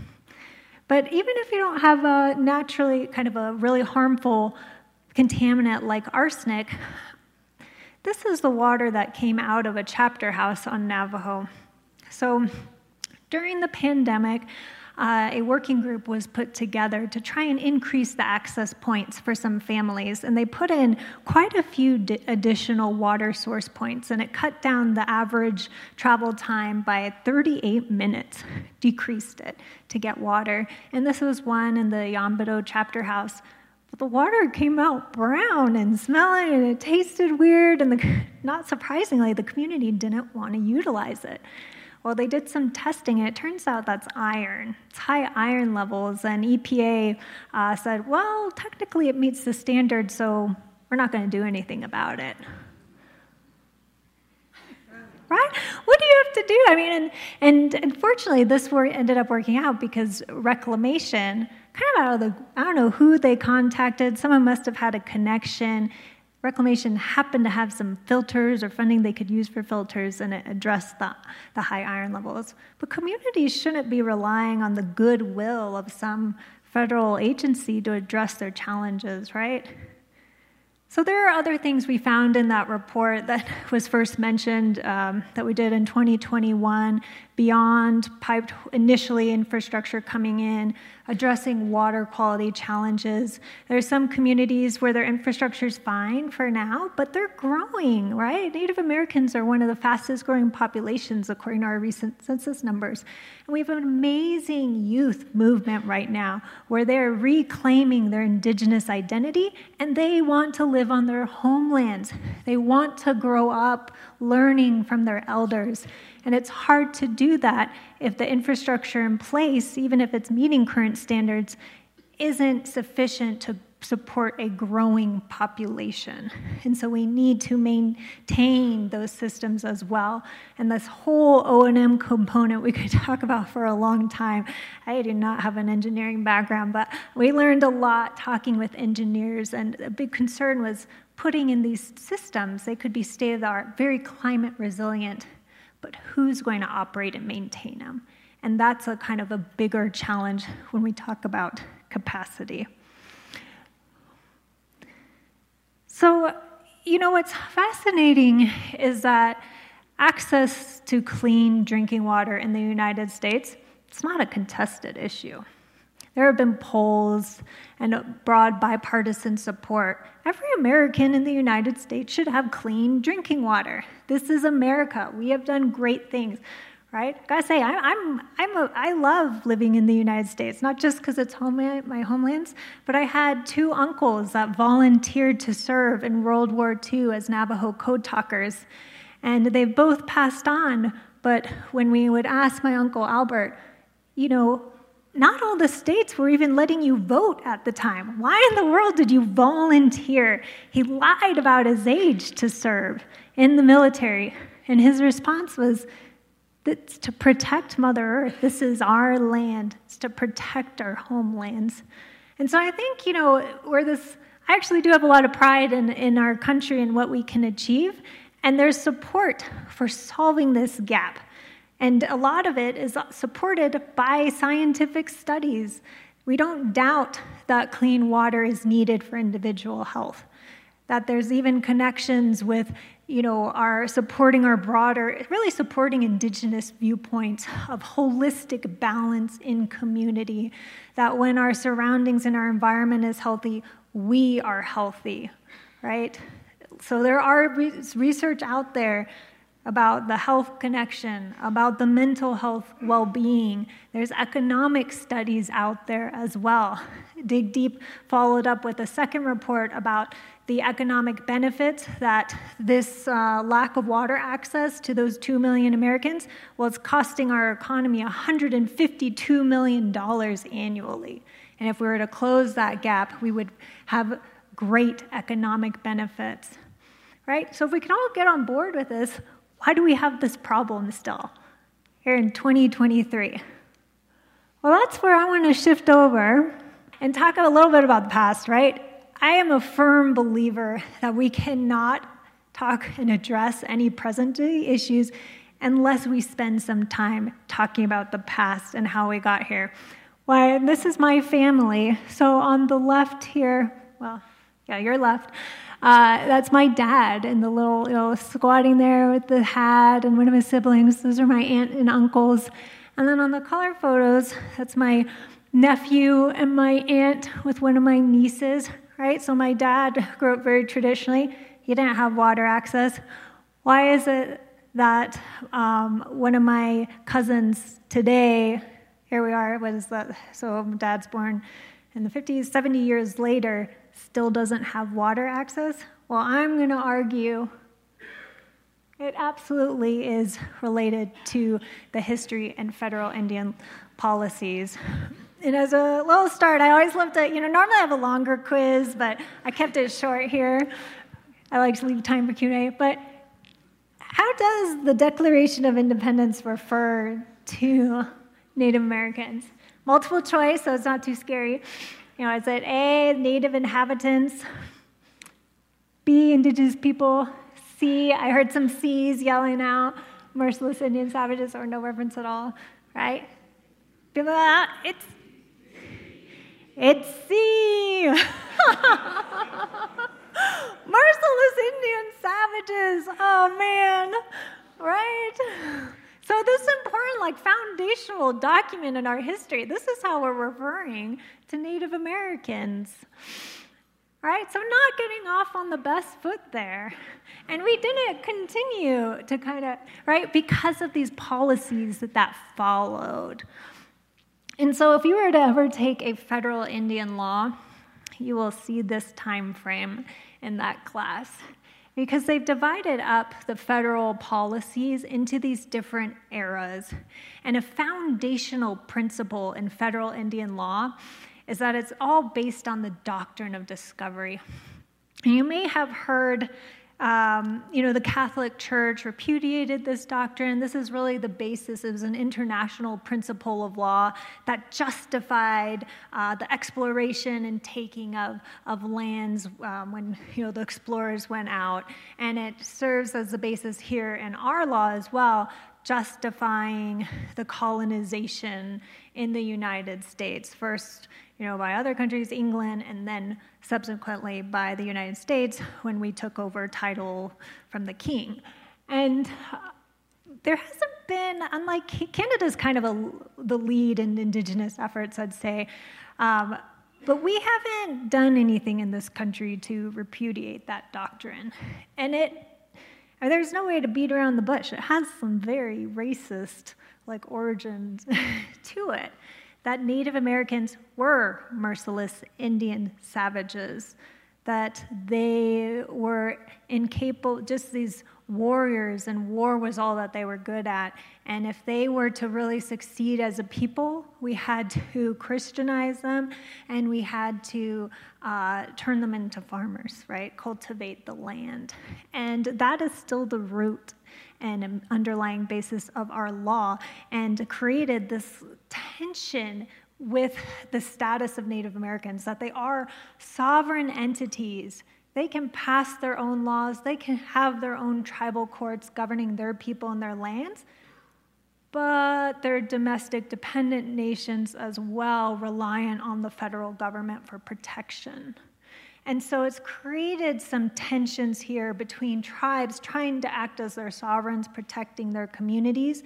But even if you don't have a naturally kind of a really harmful contaminant like arsenic, this is the water that came out of a chapter house on Navajo. So during the pandemic, uh, a working group was put together to try and increase the access points for some families. And they put in quite a few d- additional water source points, and it cut down the average travel time by 38 minutes, decreased it to get water. And this was one in the Yambido chapter house. The water came out brown and smelling, and it tasted weird. And the, *laughs* not surprisingly, the community didn't want to utilize it. Well, they did some testing, and it turns out that's iron. It's high iron levels, and EPA uh, said, well, technically it meets the standard, so we're not going to do anything about it. Right? What do you have to do? I mean, and, and unfortunately, this ended up working out because reclamation, kind of out of the, I don't know who they contacted, someone must have had a connection Reclamation happened to have some filters or funding they could use for filters and it addressed the, the high iron levels. But communities shouldn't be relying on the goodwill of some federal agency to address their challenges, right? So, there are other things we found in that report that *laughs* was first mentioned um, that we did in 2021 beyond piped initially infrastructure coming in, addressing water quality challenges. There are some communities where their infrastructure is fine for now, but they're growing, right? Native Americans are one of the fastest growing populations according to our recent census numbers. And we have an amazing youth movement right now where they're reclaiming their indigenous identity and they want to live on their homelands. They want to grow up learning from their elders. And it's hard to do that if the infrastructure in place, even if it's meeting current standards, isn't sufficient to support a growing population. And so we need to maintain those systems as well. And this whole O&M component we could *laughs* talk about for a long time. I do not have an engineering background, but we learned a lot talking with engineers and a big concern was putting in these systems, they could be state of the art, very climate resilient, but who's going to operate and maintain them? And that's a kind of a bigger challenge when we talk about capacity. So, you know, what's fascinating is that access to clean drinking water in the United States, it's not a contested issue. There have been polls and broad bipartisan support. Every American in the United States should have clean drinking water. This is America. We have done great things, right? I gotta say, I, I'm, I'm a, I love living in the United States, not just because it's home, my homelands, but I had two uncles that volunteered to serve in World War II as Navajo code talkers. And they've both passed on, but when we would ask my uncle Albert, you know, not all the states were even letting you vote at the time. Why in the world did you volunteer? He lied about his age to serve in the military. And his response was, it's to protect Mother Earth. This is our land. It's to protect our homelands. And so I think, you know, where this, I actually do have a lot of pride in, in our country and what we can achieve. And there's support for solving this gap. And a lot of it is supported by scientific studies. We don't doubt that clean water is needed for individual health, that there's even connections with you know, our supporting our broader, really supporting indigenous viewpoints of holistic balance in community, that when our surroundings and our environment is healthy, we are healthy, right? So there are research out there about the health connection, about the mental health well being. There's economic studies out there as well. DigDeep followed up with a second report about the economic benefits that this uh, lack of water access to those 2 million Americans was costing our economy $152 million annually. And if we were to close that gap, we would have great economic benefits. Right? So if we can all get on board with this, why do we have this problem still here in 2023? Well, that's where I want to shift over and talk a little bit about the past, right? I am a firm believer that we cannot talk and address any present day issues unless we spend some time talking about the past and how we got here. Why, this is my family. So on the left here, well, yeah, your left. Uh, that's my dad and the little, you know, squatting there with the hat and one of his siblings. Those are my aunt and uncles. And then on the color photos, that's my nephew and my aunt with one of my nieces, right? So my dad grew up very traditionally. He didn't have water access. Why is it that um, one of my cousins today, here we are, was that, so dad's born in the 50s, 70 years later, still doesn't have water access? Well, I'm going to argue it absolutely is related to the history and federal Indian policies. And as a little start, I always love to, you know, normally I have a longer quiz, but I kept it short here. I like to leave time for Q&A. But how does the Declaration of Independence refer to Native Americans? Multiple choice, so it's not too scary. You know, is it A, Native inhabitants, B, Indigenous people, C, I heard some C's yelling out, merciless Indian savages, or no reference at all, right? It's it's C. *laughs* Merciless Indian savages. Oh man, right? So this important, like foundational document in our history. This is how we're referring to Native Americans. Right? So not getting off on the best foot there. And we didn't continue to kind of, right, because of these policies that that followed. And so, if you were to ever take a federal Indian law, you will see this time frame in that class because they've divided up the federal policies into these different eras. And a foundational principle in federal Indian law is that it's all based on the doctrine of discovery. You may have heard um, you know, the Catholic Church repudiated this doctrine. This is really the basis. It was an international principle of law that justified uh, the exploration and taking of, of lands um, when you know the explorers went out, and it serves as the basis here in our law as well, justifying the colonization in the United States. First, you know, by other countries, England, and then subsequently by the United States when we took over title from the king. And uh, there hasn't been, unlike Canada's kind of a, the lead in Indigenous efforts, I'd say, um, but we haven't done anything in this country to repudiate that doctrine. And it, there's no way to beat around the bush. It has some very racist like origins *laughs* to it that Native Americans were merciless Indian savages, that they were incapable, just these warriors, and war was all that they were good at. And if they were to really succeed as a people, we had to *laughs* Christianize them and we had to uh, turn them into farmers, right? Cultivate the land. And that is still the root and underlying basis of our law and created this tension with the status of Native Americans that they are sovereign entities. They can pass their own laws, they can have their own tribal courts governing their people and their lands, but they're domestic dependent nations as well, reliant on the federal government for protection. And so it's created some tensions here between tribes trying to act as their sovereigns, protecting their communities,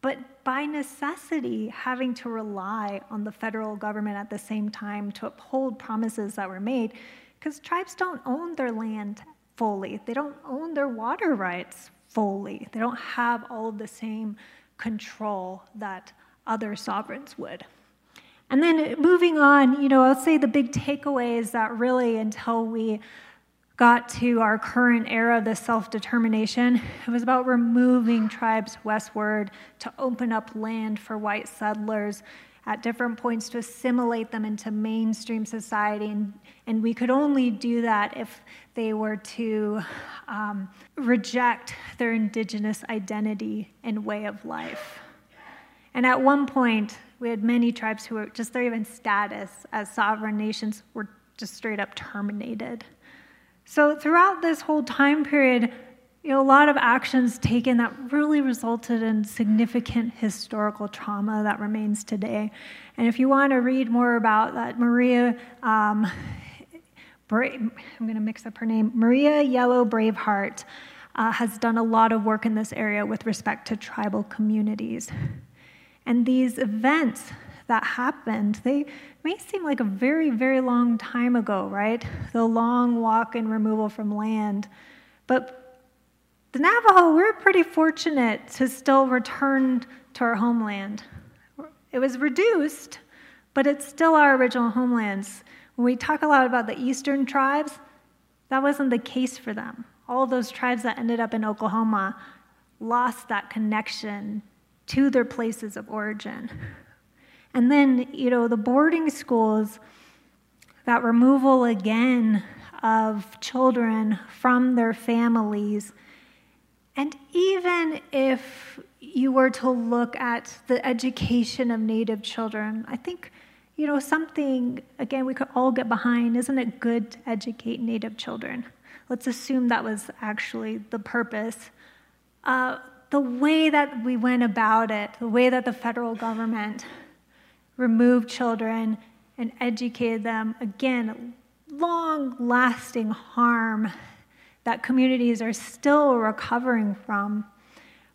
but by necessity having to rely on the federal government at the same time to uphold promises that were made, because tribes don't own their land fully, they don't own their water rights fully, they don't have all of the same control that other sovereigns would. And then uh, moving on, you know, I'll say the big takeaway is that really until we got to our current era of the self determination, it was about removing tribes westward to open up land for white settlers at different points to assimilate them into mainstream society. And, and we could only do that if they were to um, reject their indigenous identity and way of life. And at one point, we had many tribes who were just their even status as sovereign nations were just straight up terminated. So throughout this whole time period, you know, a lot of actions taken that really resulted in significant historical trauma that remains today. And if you want to read more about that, Maria um, I'm going to mix up her name, Maria Yellow Braveheart, uh, has done a lot of work in this area with respect to tribal communities. And these events that happened, they may seem like a very, very long time ago, right? The long walk and removal from land. But the Navajo, we're pretty fortunate to still return to our homeland. It was reduced, but it's still our original homelands. When we talk a lot about the eastern tribes, that wasn't the case for them. All those tribes that ended up in Oklahoma lost that connection to their places of origin. And then, you know, the boarding schools, that removal again of children from their families. And even if you were to look at the education of Native children, I think, you know, something, again, we could all get behind. Isn't it good to educate Native children? Let's assume that was actually the purpose. Uh, the way that we went about it, the way that the federal government removed children and educated them, again, long lasting harm that communities are still recovering from.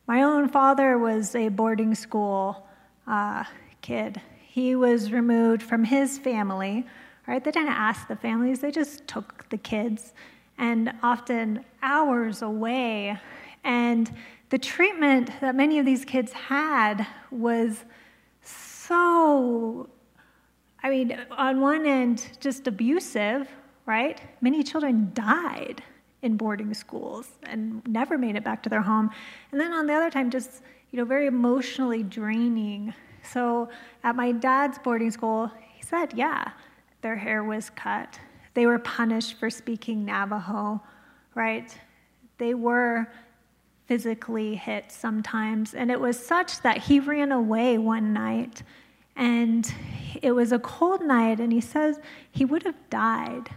My own father was a boarding school uh, kid. He was removed from his family, right? They didn't ask the families, they just took the kids, and often hours away. And the treatment that many of these kids had was so, I mean, on one end, just abusive, right? Many children died in boarding schools and never made it back to their home. And then on the other time, just, you know, very emotionally draining. So at my dad's boarding school, he said, yeah, their hair was cut. They were punished for speaking Navajo, right? They were physically hit sometimes. And it was such that he ran away one night. And it was a cold night, and he says he would have died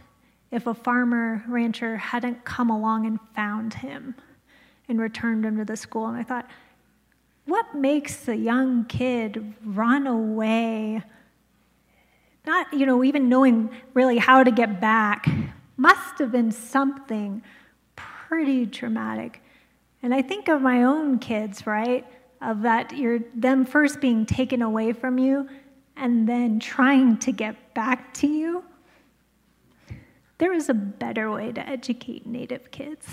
if a farmer rancher hadn't come along and found him and returned him to the school. And I thought, what makes a young kid run away? Not, you know, even knowing really how to get back must have been something pretty traumatic. And I think of my own kids, right? Of that you're them first being taken away from you and then trying to get back to you. There is a better way to educate Native kids.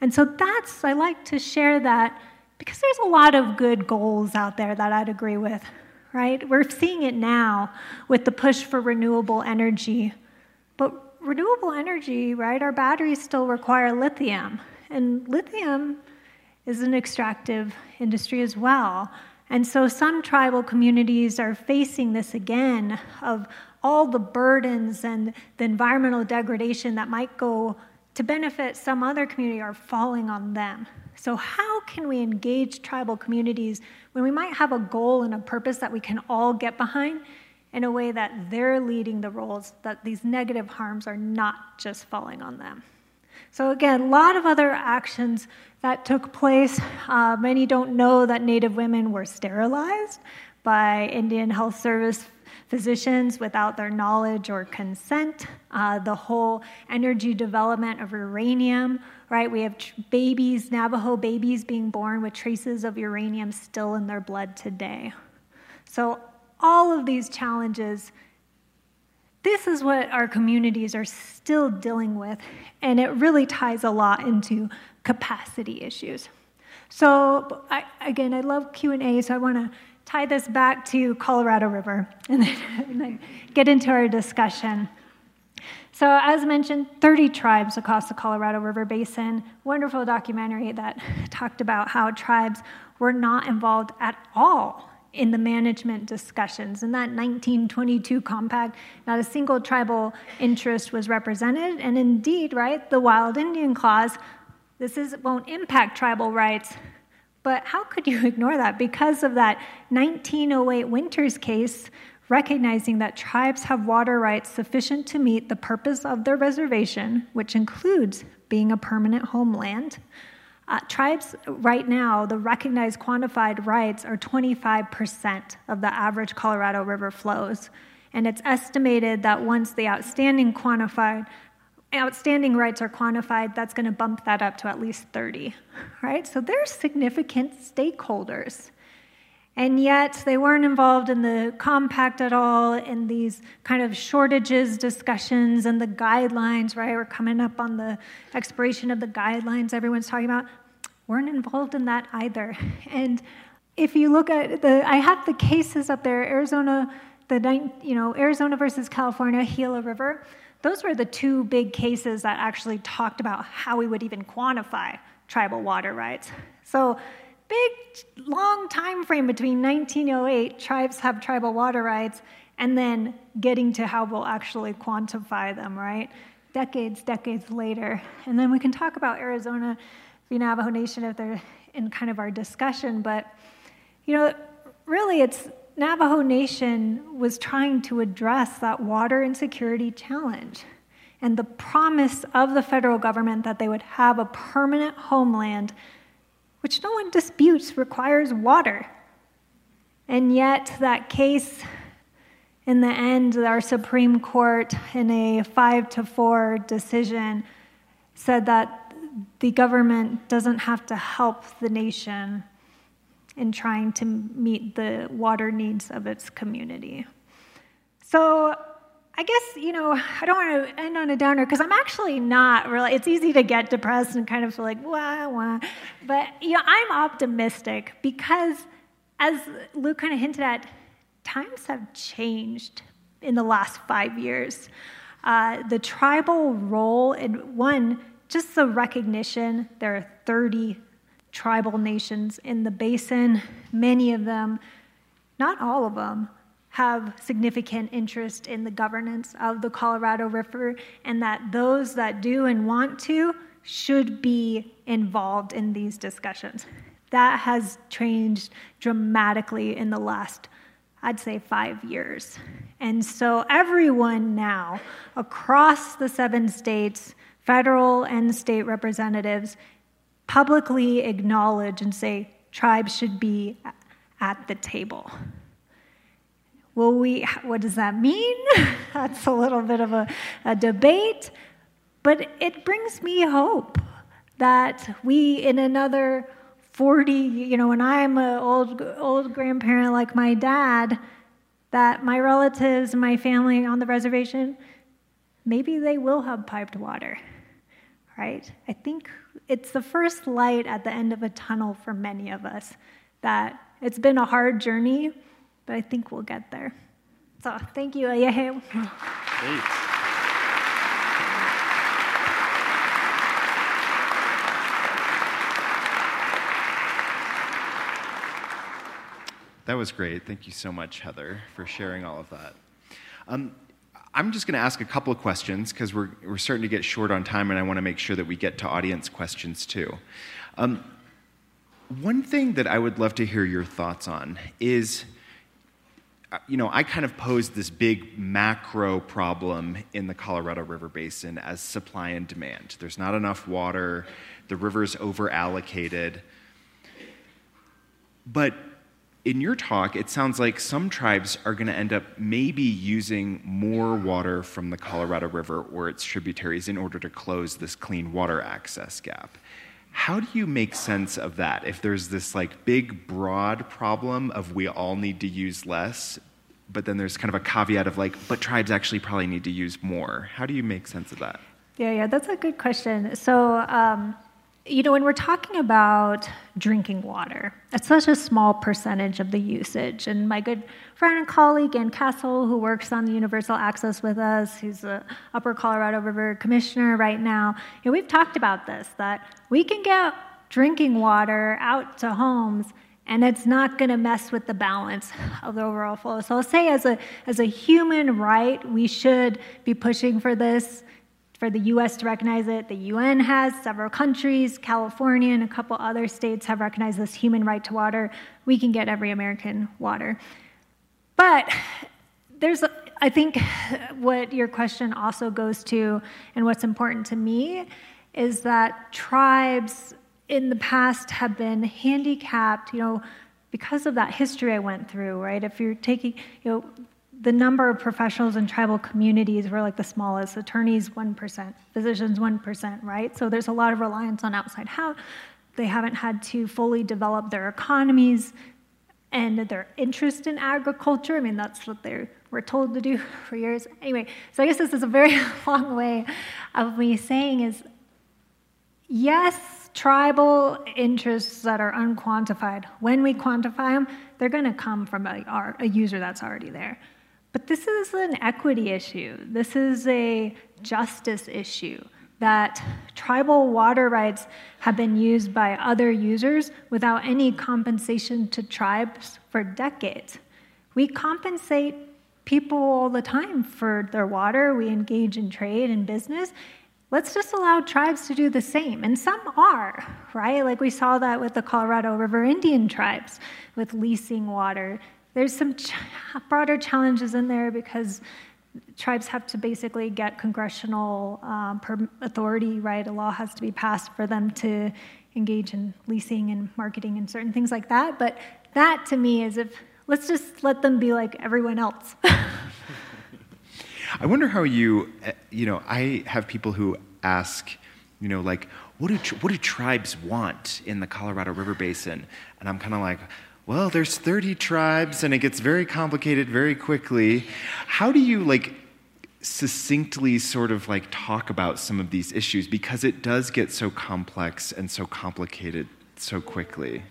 And so that's, I like to share that because there's a lot of good goals out there that I'd agree with, right? We're seeing it now with the push for renewable energy. But renewable energy, right, our batteries still require lithium. And lithium is an extractive industry as well. And so some tribal communities are facing this again of all the burdens and the environmental degradation that might go to benefit some other community are falling on them. So, how can we engage tribal communities when we might have a goal and a purpose that we can all get behind in a way that they're leading the roles, that these negative harms are not just falling on them? So, again, a lot of other actions that took place. Uh, many don't know that Native women were sterilized by Indian Health Service physicians without their knowledge or consent. Uh, the whole energy development of uranium, right? We have babies, Navajo babies, being born with traces of uranium still in their blood today. So, all of these challenges this is what our communities are still dealing with, and it really ties a lot into capacity issues. So, I, again, I love Q and A, so I want to tie this back to Colorado River and *laughs* then, and then get into our discussion. So, as mentioned, 30 tribes across the Colorado River Basin. Wonderful documentary that *laughs* talked about how tribes were not involved at all in the management discussions. In that 1922 compact, not a single tribal interest was represented. And indeed, right, the Wild Indian Clause, this is, won't impact tribal rights. But how could you *laughs* ignore that? Because of that 1908 Winters case, recognizing that tribes have water rights sufficient to meet the purpose of their reservation, which includes being a permanent homeland uh, tribes right now, the recognized quantified rights are 25% of the average Colorado River flows. And it's estimated that once the outstanding quantified outstanding rights are quantified, that's going to bump that up to at least 30, right? So they're significant stakeholders. And yet they weren't involved in the compact at all, in these kind of shortages discussions and the guidelines, right? We're coming up on the expiration of the guidelines everyone's talking about. Weren't involved in that either. *laughs* And if you look at the, I have the cases up there, Arizona, the, you know, Arizona versus California, Gila River. Those were the two big cases that actually talked about how we would even quantify tribal water rights. So big long time frame between 1908 tribes have tribal water rights and then getting to how we'll actually quantify them right? Decades decades later. And then we can talk about arizona the navajo nation if they're in kind of our discussion. But you know really it's navajo nation was trying to address that water insecurity challenge and the promise of the federal government that they would have a permanent homeland which no one disputes requires water. And yet, that case, in the end, our Supreme Court, in a five to four decision, said that the government doesn't have to help the nation in trying to meet the water needs of its community. So, I guess, you know, I don't want to end on a downer because I'm actually not really, it's easy to get depressed and kind of feel like, wah, wah. But, you know, I'm optimistic because, as Luke kind of hinted at, times have changed in the last five years. Uh, the tribal role, and one, just the recognition, there are 30 tribal nations in the basin, many of them, not all of them, have significant interest in the governance of the Colorado River, and that those that do and want to should be involved in these discussions. That has changed dramatically in the last, I'd say, five years. And so everyone now across the seven states, federal and state representatives, publicly acknowledge and say tribes should be at the table. Will we, what does that mean? *laughs* That's a little bit of a, a debate, but it brings me hope that we, in another 40, you know, when I'm an old, old grandparent like my dad, that my relatives and my family on the reservation, maybe they will have piped water, right? I think it's the first light at the end of a tunnel for many of us that it's been a hard journey, but I think we'll get there. So thank you. Hey. That was great. Thank you so much, Heather, for sharing all of that. Um, I'm just going to ask a couple of questions because we're, we're starting to get short on time, and I want to make sure that we get to audience questions too. Um, one thing that I would love to hear your thoughts on is Uh, you know, I kind of posed this big macro problem in the Colorado River Basin as supply and demand. There's not enough water, the river's over allocated. But in your talk, it sounds like some tribes are going to end up maybe using more water from the Colorado River or its tributaries in order to close this clean water access gap. How do you make sense of that? If there's this like big broad problem of we all need to use less, but then there's kind of a caveat of like, but tribes actually probably need to use more. How do you make sense of that? Yeah, yeah, that's a good question. So, um, you know, when we're talking about drinking water, it's such a small percentage of the usage. And my good friend and colleague, Anne Castle, who works on the Universal Access with us, who's the Upper Colorado River Commissioner right now, you know, we've talked about this that we can get drinking water out to homes and it's not going to mess with the balance of the overall flow. So I'll say as a, as a human right, we should be pushing for this for the US to recognize it. The UN has, several countries, California and a couple other states have recognized this human right to water. We can get every American water. But there's, I think, what your question also goes to, and what's important to me, is that tribes in the past have been handicapped, you know, because of that history I went through, right? If you're taking, you know, the number of professionals in tribal communities were like the smallest. Attorneys 1% physicians 1% right? So there's a lot of reliance on outside help. They haven't had to fully develop their economies and their interest in agriculture. I mean that's what they were told to do *laughs* for years. Anyway so i guess this is a very *laughs* long way of me saying is yes tribal interests that are unquantified when we quantify them they're going to come from a, a user that's already there but this is an equity issue. This is a justice issue that tribal water rights have been used by other users without any compensation to tribes for decades. We compensate people all the time for their water, we engage in trade and business. Let's just allow tribes to do the same. And some are, right? Like we saw that with the Colorado River Indian tribes with leasing water there's some ch- broader challenges in there because tribes have to basically get congressional um, authority, right? A law has to be passed for them to engage in leasing and marketing and certain things like that. But that to me is if let's just let them be like everyone else. *laughs* I wonder how you, eh, you know, I have people who ask, you know, like, what do, what do tribes want in the Colorado River Basin? And I'm kind of like, well, there's 30 tribes and it gets very complicated very quickly. How do you like succinctly sort of like talk about some of these issues because it does get so complex and so complicated so quickly?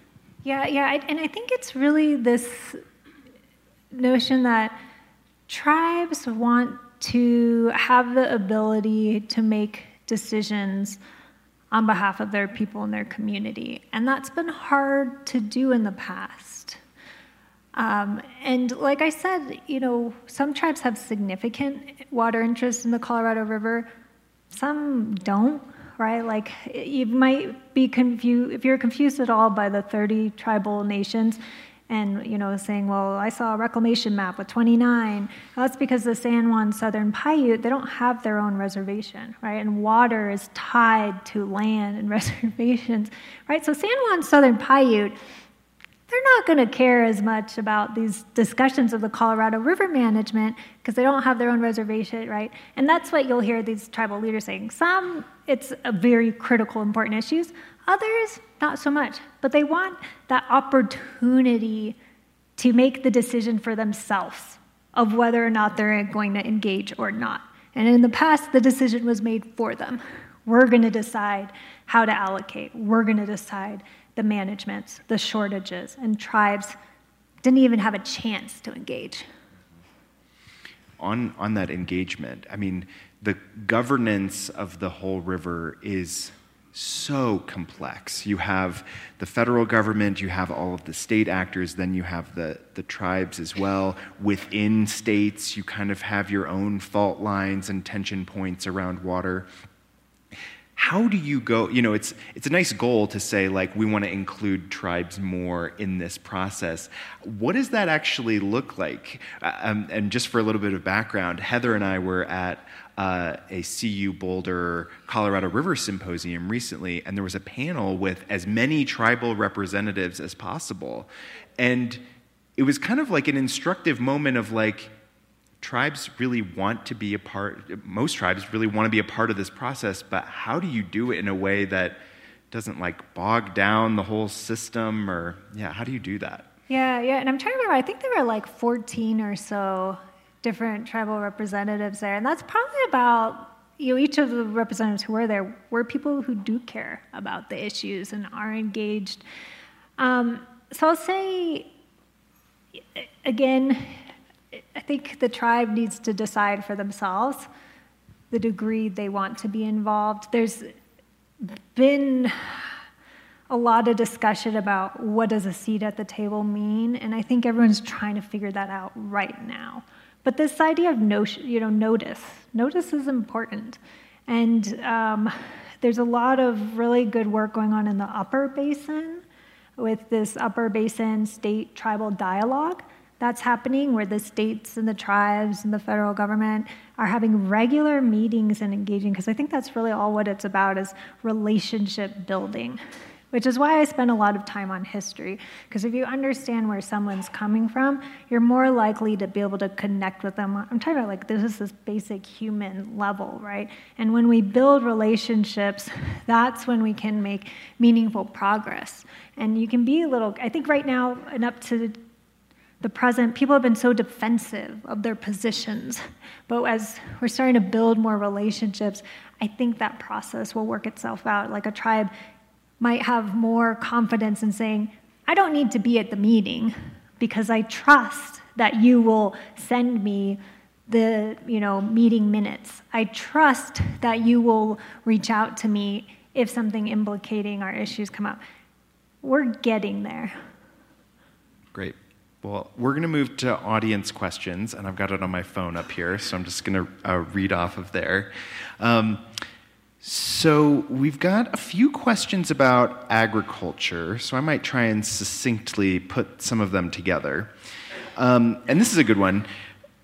Yeah, yeah, and I think it's really this notion that tribes want to have the ability to make decisions on behalf of their people and their community. And that's been hard to do in the past. Um, and like I said, you know, some tribes have significant water interests in the Colorado River, some don't, right? Like you might be confused, if you're confused at all by the 30 tribal nations, and you know saying well i saw a reclamation map with 29 well, that's because the san juan southern paiute they don't have their own reservation right? And water is tied to land and *laughs* reservations right? So san juan southern paiute they're not going to care as much about these discussions of the colorado river management because they don't have their own reservation right? And that's what you'll hear these tribal leaders saying. Some it's a very critical important issues. Others, not so much, but they want that opportunity to make the decision for themselves of whether or not they're going to engage or not. And in the past, the decision was made for them. We're going to decide how to allocate, we're going to decide the managements, the shortages, and tribes didn't even have a chance to engage. On, on that engagement, I mean, the governance of the whole river is so complex. You have the federal government, you have all of the state actors, then you have the, the tribes as well. Within states, you kind of have your own fault lines and tension points around water. How do you go? You know, it's, it's a nice goal to say, like, we want to include tribes more in this process. What does that actually look like? Uh, um, and just for a little bit of background, Heather and I were at uh, a CU Boulder Colorado River Symposium recently, and there was a panel with as many tribal representatives as possible. And it was kind of like an instructive moment of like, tribes really want to be a part, most tribes really want to be a part of this process, but how do you do it in a way that doesn't like bog down the whole system or, yeah, how do you do that? Yeah, yeah, and I'm trying to remember, I think there were like 14 or so different tribal representatives there. And that's probably about, you know, each of the representatives who were there were people who do care about the issues and are engaged. Um, so I'll say, again, I think the tribe needs to decide for themselves the degree they want to be involved. There's been a lot of discussion about what does a seat at the table mean, and I think everyone's trying to figure that out right now. But this idea of you know, notice, notice is important. And um, there's a lot of really good work going on in the upper basin with this upper basin state tribal dialogue that's happening where the states and the tribes and the federal government are having regular meetings and engaging because i think that's really all what it's about is relationship building which is why I spend a lot of time on history. Because if you understand where someone's coming from, you're more likely to be able to connect with them. I'm talking about like this is this basic human level, right? And when we build relationships, that's when we can make meaningful progress. And you can be a little, I think right now, and up to the present, people have been so defensive of their positions. But as we're starting to build more relationships, I think that process will work itself out. Like a tribe might have more confidence in saying, I don't need to be at the meeting because I trust that you will send me the you know meeting minutes. I trust that you will reach out to me if something implicating our issues come up. We're getting there. Great. Well, we're going to move to audience questions, and I've got it on my phone up here, so I'm just going to uh, read off of there. Um, so, we've got a few questions about agriculture, so I might try and succinctly put some of them together. Um, and this is a good one.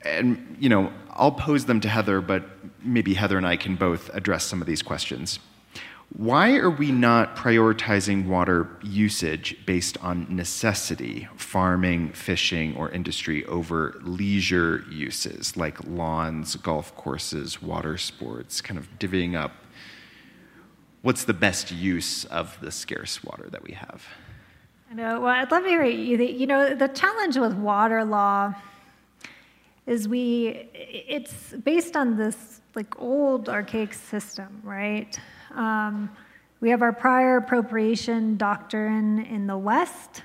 And, you know, I'll pose them to Heather, but maybe Heather and I can both address some of these questions. Why are we not prioritizing water usage based on necessity, farming, fishing, or industry, over leisure uses like lawns, golf courses, water sports, kind of divvying up what's the best use of the scarce water that we have? I know. Well, I'd love to hear you. You know, the challenge with water law is we, it's based on this like old archaic system, right? Um, we have our prior appropriation doctrine in the West,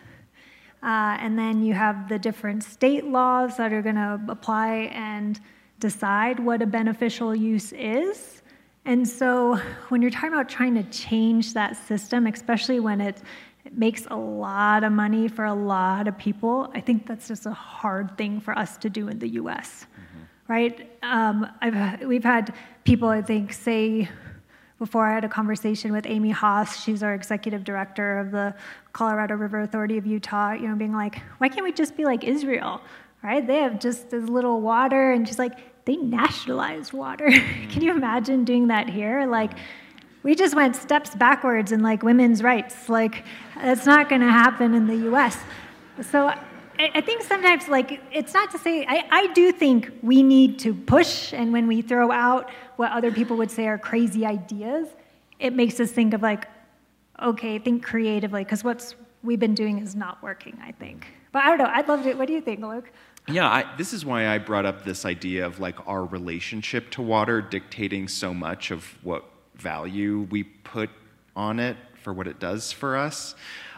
uh, and then you have the different state laws that are going to apply and decide what a beneficial use is. And so when you're talking about trying to change that system, especially when it, it makes a lot of money for a lot of people, I think that's just a hard thing for us to do in the US. Mm-hmm. Right? Um, I've, we've had people, I think, say, before I had a conversation with Amy Haas, she's our executive director of the Colorado River Authority of Utah, you know, being like, why can't we just be like Israel? Right? They have just as little water, and she's like, they nationalized water. *laughs* Can you mm. imagine doing that here? Like, we just went steps backwards in like women's rights. Like, that's not going to happen in the U.S. So I, I, think sometimes, like, it's not to say I, I do think we need to push, and when we throw out what other people would say are crazy ideas, it makes us think of like, okay, think creatively, because what's we've been doing is not working. I think. But I don't know. I'd love to. What do you think, Luke? Yeah, I, this is why I brought up this idea of like our relationship to water dictating so much of what value we put on it for what it does for us.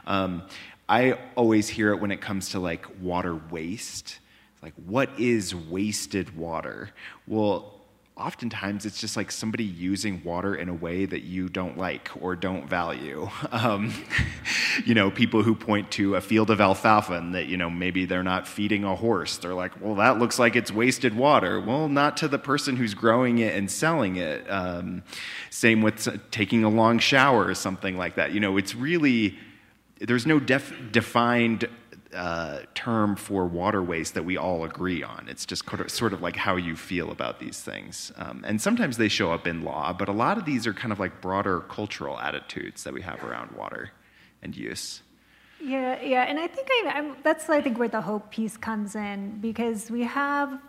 Um, I always hear it when it comes to like water waste. Like, what is wasted water? Well, oftentimes it's just like somebody using water in a way that you don't like or don't value. *laughs* Um, *laughs* you know, people who point to a field of alfalfa and that, you know, maybe they're not feeding a horse. They're like, well, that looks like it's wasted water. Well, not to the person who's growing it and selling it. Um, same with taking a long shower or something like that. You know, it's really, there's no def- defined uh, term for water waste that we all agree on. It's just sort of like how you feel about these things. Um, and sometimes they show up in law, but a lot of these are kind of like broader cultural attitudes that we have around water and use. Yeah, yeah, and I think I, that's I think where the hope piece comes in because we have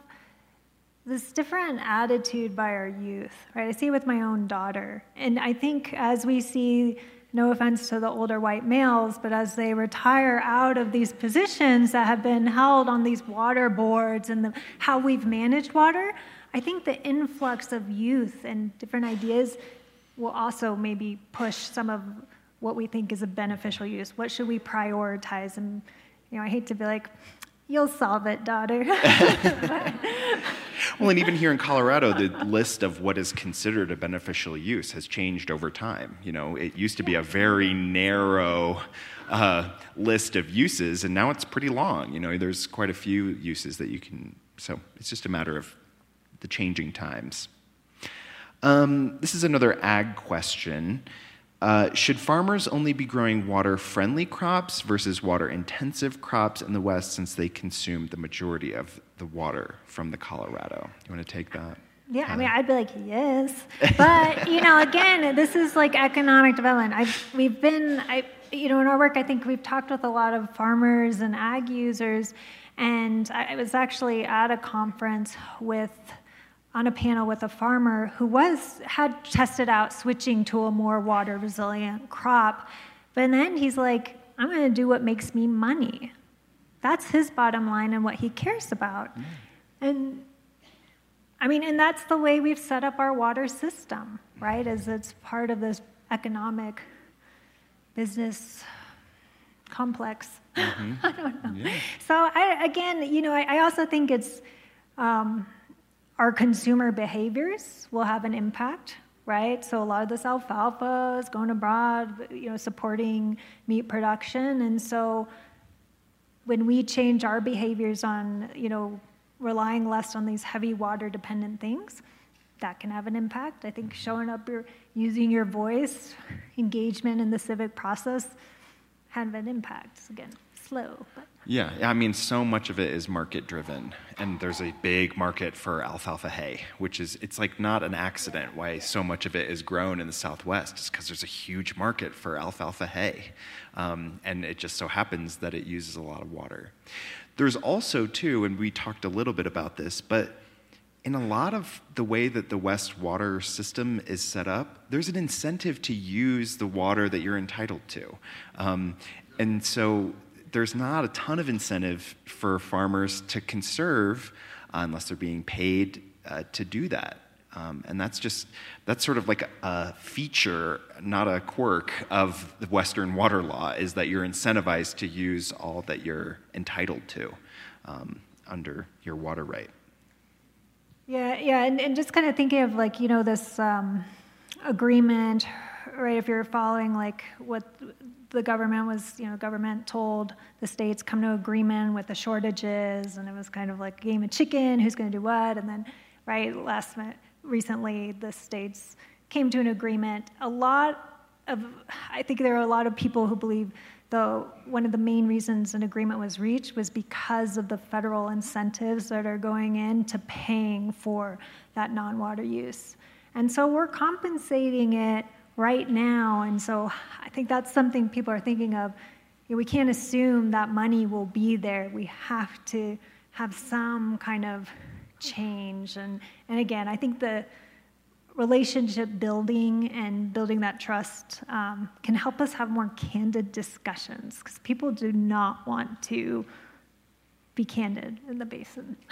this different attitude by our youth, right? I see it with my own daughter, and I think as we see no offense to the older white males, but as they retire out of these positions that have been held on these water boards and the, how we've managed water, I think the influx of youth and different ideas will also maybe push some of what we think is a beneficial use. What should we prioritize? And you know, I hate to be like, You'll solve it, daughter. *laughs* *laughs* well, and even here in Colorado, the list of what is considered a beneficial use has changed over time. You know, it used to be a very narrow uh, list of uses, and now it's pretty long. You know, there's quite a few uses that you can. So it's just a matter of the changing times. Um, this is another ag question. Uh, should farmers only be growing water friendly crops versus water intensive crops in the West since they consume the majority of the water from the Colorado? You want to take that? Yeah, I mean, I'd be like, yes, but you know, again, this is like economic development. I've we've been, I you know, in our work, I think we've talked with a lot of farmers and ag users, and I was actually at a conference with on a panel with a farmer who was had tested out switching to a more water resilient crop, but then he's like, I'm going to do what makes me money. That's his bottom line and what he cares about. Mm. And I mean, and that's the way we've set up our water system, right? As it's part of this economic business complex. Mm-hmm. *laughs* I don't know. Yeah. So I, again, you know, I, I also think it's um, our consumer behaviors will have an impact, right? So a lot of this alfalfa is going abroad, you know, supporting meat production, and so when we change our behaviors on, you know, relying less on these heavy water dependent things, that can have an impact. I think mm-hmm. showing up, your, using your voice, engagement in the civic process, have an impact. Again, slow, but. Yeah, I mean, so much of it is market driven, and there's a big market for alfalfa hay, which is it's like not an accident why so much of it is grown in the Southwest. It's because there's a huge market for alfalfa hay, um, and it just so happens that it uses a lot of water. There's also too, and we talked a little bit about this, but in a lot of the way that the West water system is set up, there's an incentive to use the water that you're entitled to. Um, and so there's not a ton of incentive for farmers to conserve uh, unless they're being paid uh, to do that. Um, and that's just that's sort of like a, feature, not a quirk of the Western water law, is that you're incentivized to use all that you're entitled to um, under your water right. Yeah, yeah, and, and just kind of thinking of like you know this um, agreement, right? If you're following like what the government was, you know, government told the states come to agreement with the shortages, and it was kind of like a game of chicken, who's going to do what, and then, right, last minute, recently the states came to an agreement. A lot of, I think there are a lot of people who believe the one of the main reasons an agreement was reached was because of the federal incentives that are going into paying for that non-water use. And so we're compensating it right now. And so I think that's something people are thinking of. We can't assume that money will be there. We have to have some kind of change. And, and again, I think the relationship building and building that trust um, can help us have more candid discussions because people do not want to be candid in the basin. *laughs* *laughs*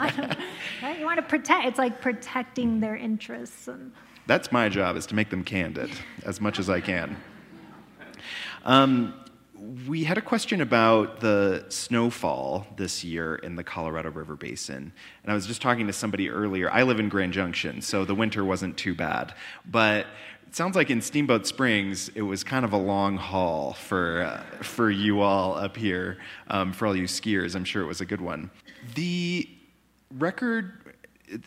right? You want to protect, it's like protecting their interests. And, that's my job, is to make them candid as much as I can. Um, we had a question about the snowfall this year in the Colorado River Basin. And I was just talking to somebody earlier. I live in Grand Junction, so the winter wasn't too bad. But it sounds like in Steamboat Springs, it was kind of a long haul for, uh, for you all up here, um, for all you skiers. I'm sure it was a good one. The record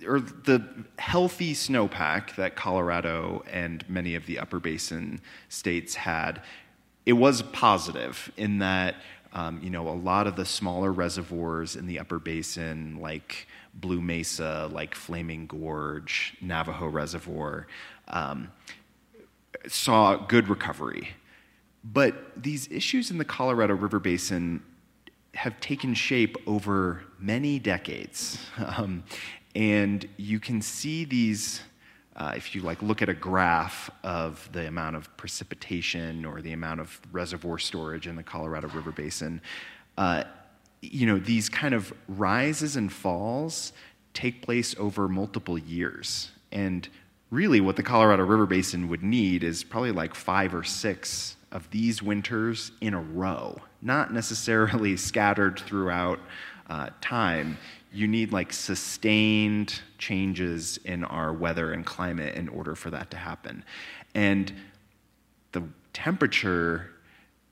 or the healthy snowpack that Colorado and many of the upper basin states had, it was positive in that um, you know a lot of the smaller reservoirs in the upper basin, like Blue Mesa, like Flaming Gorge, Navajo Reservoir, um, saw good recovery. But these issues in the Colorado River Basin have taken shape over many decades. *laughs* Um, and you can see these, uh, if you like look at a graph of the amount of precipitation or the amount of reservoir storage in the Colorado River Basin, uh, you know, these kind of rises and falls take place over multiple years. And really, what the Colorado River Basin would need is probably like five or six of these winters in a row, not necessarily *laughs* scattered throughout uh, time you need like sustained changes in our weather and climate in order for that to happen. And the temperature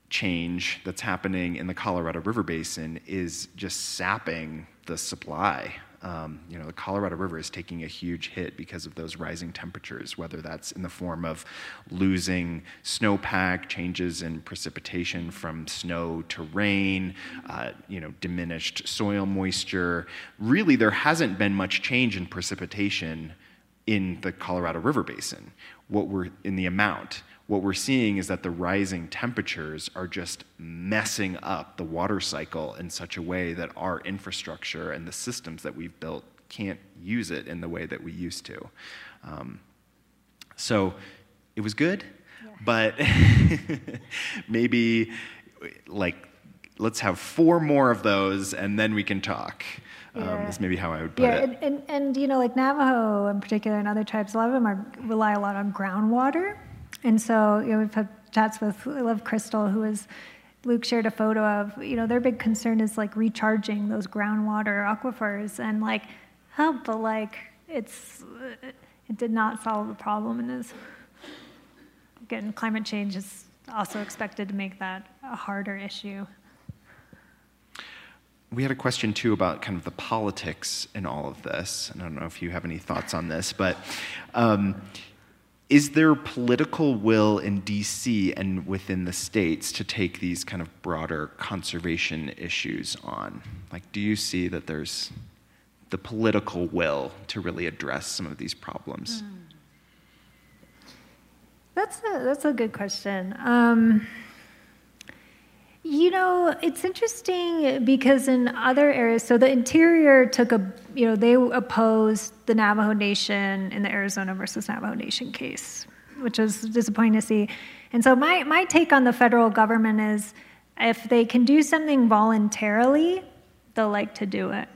change that's happening in the Colorado River Basin is just sapping the supply Um, you know, the Colorado River is taking a huge hit because of those rising temperatures, whether that's in the form of losing snowpack, changes in precipitation from snow to rain, uh, you know, diminished soil moisture. Really, there hasn't been much change in precipitation in the Colorado River Basin. What we're in the amount what we're seeing is that the rising temperatures are just messing up the water cycle in such a way that our infrastructure and the systems that we've built can't use it in the way that we used to. Um, so it was good, yeah. but *laughs* maybe like let's have four more of those and then we can talk. Um, yeah. Um, is maybe how I would put yeah, it. And, and, and, you know, like Navajo in particular and other tribes, a lot of them are, rely a lot on groundwater. And so, you know, we've had chats with, love Crystal, who is, Luke shared a photo of, you know, their big concern is like recharging those groundwater aquifers and like, oh, but like, it's, it did not solve the problem and is, again, climate change is also expected to make that a harder issue. We had a question too about kind of the politics in all of this. And I don't know if you have any thoughts on this, but um, is there political will in DC and within the states to take these kind of broader conservation issues on? Like, do you see that there's the political will to really address some of these problems? Mm. That's a, that's a good question. Um, you know, it's interesting because in other areas, so the interior took a, you know, they opposed the Navajo Nation in the Arizona versus Navajo Nation case, which was disappointing to see. And so my, my take on the federal government is if they can do something voluntarily, they'll like to do it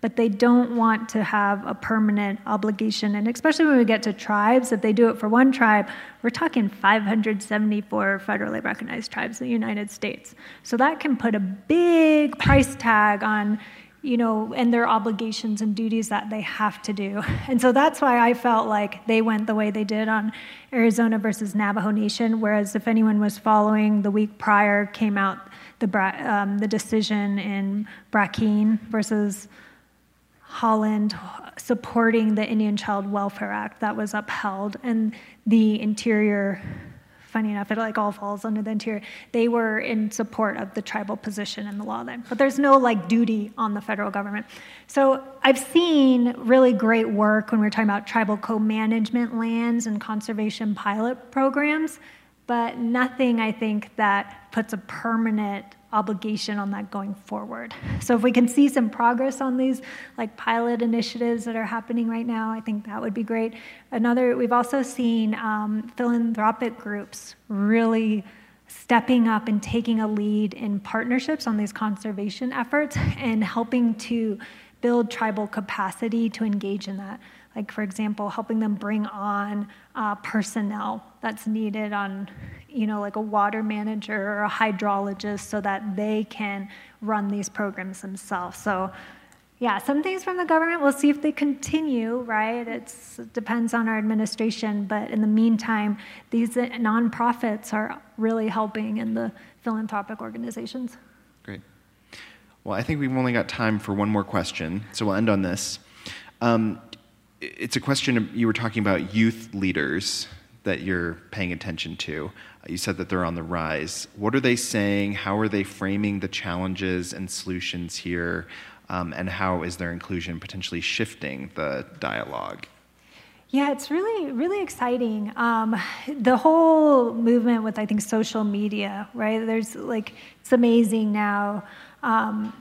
but they don't want to have a permanent obligation. And especially when we get to tribes, if they do it for one tribe, we're talking 574 federally recognized tribes in the United States. So that can put a big price *laughs* tag on, you know, and their obligations and duties that they have to do. And so that's why I felt like they went the way they did on Arizona versus Navajo Nation. Whereas if anyone was following, the week prior came out the, um, the decision in Brackeen versus Haaland supporting the Indian Child Welfare Act that was upheld, and the interior, funny enough, it like all falls under the interior. They were in support of the tribal position in the law then, but there's no like duty on the federal government. So I've seen really great work when we're talking about tribal co-management lands and conservation pilot programs, but nothing I think that puts a permanent obligation on that going forward. So if we can see some progress on these like pilot initiatives that are happening right now, I think that would be great. Another, we've also seen um, philanthropic groups really stepping up and taking a lead in partnerships on these conservation efforts and helping to build tribal capacity to engage in that like for example helping them bring on uh, personnel that's needed on you know like a water manager or a hydrologist so that they can run these programs themselves. So yeah some things from the government we'll see if they continue right? It's, it depends on our administration but in the meantime these nonprofits are really helping in the philanthropic organizations. Great. Well i think we've only got time for one more question so we'll end on this. Um, it's a question you were talking about youth leaders that you're paying attention to. You said that they're on the rise. What are they saying? How are they framing the challenges and solutions here? Um, and how is their inclusion potentially shifting the dialogue? Yeah, it's really, really exciting. Um, the whole movement with, I think, social media, right? There's like, it's amazing now. Um,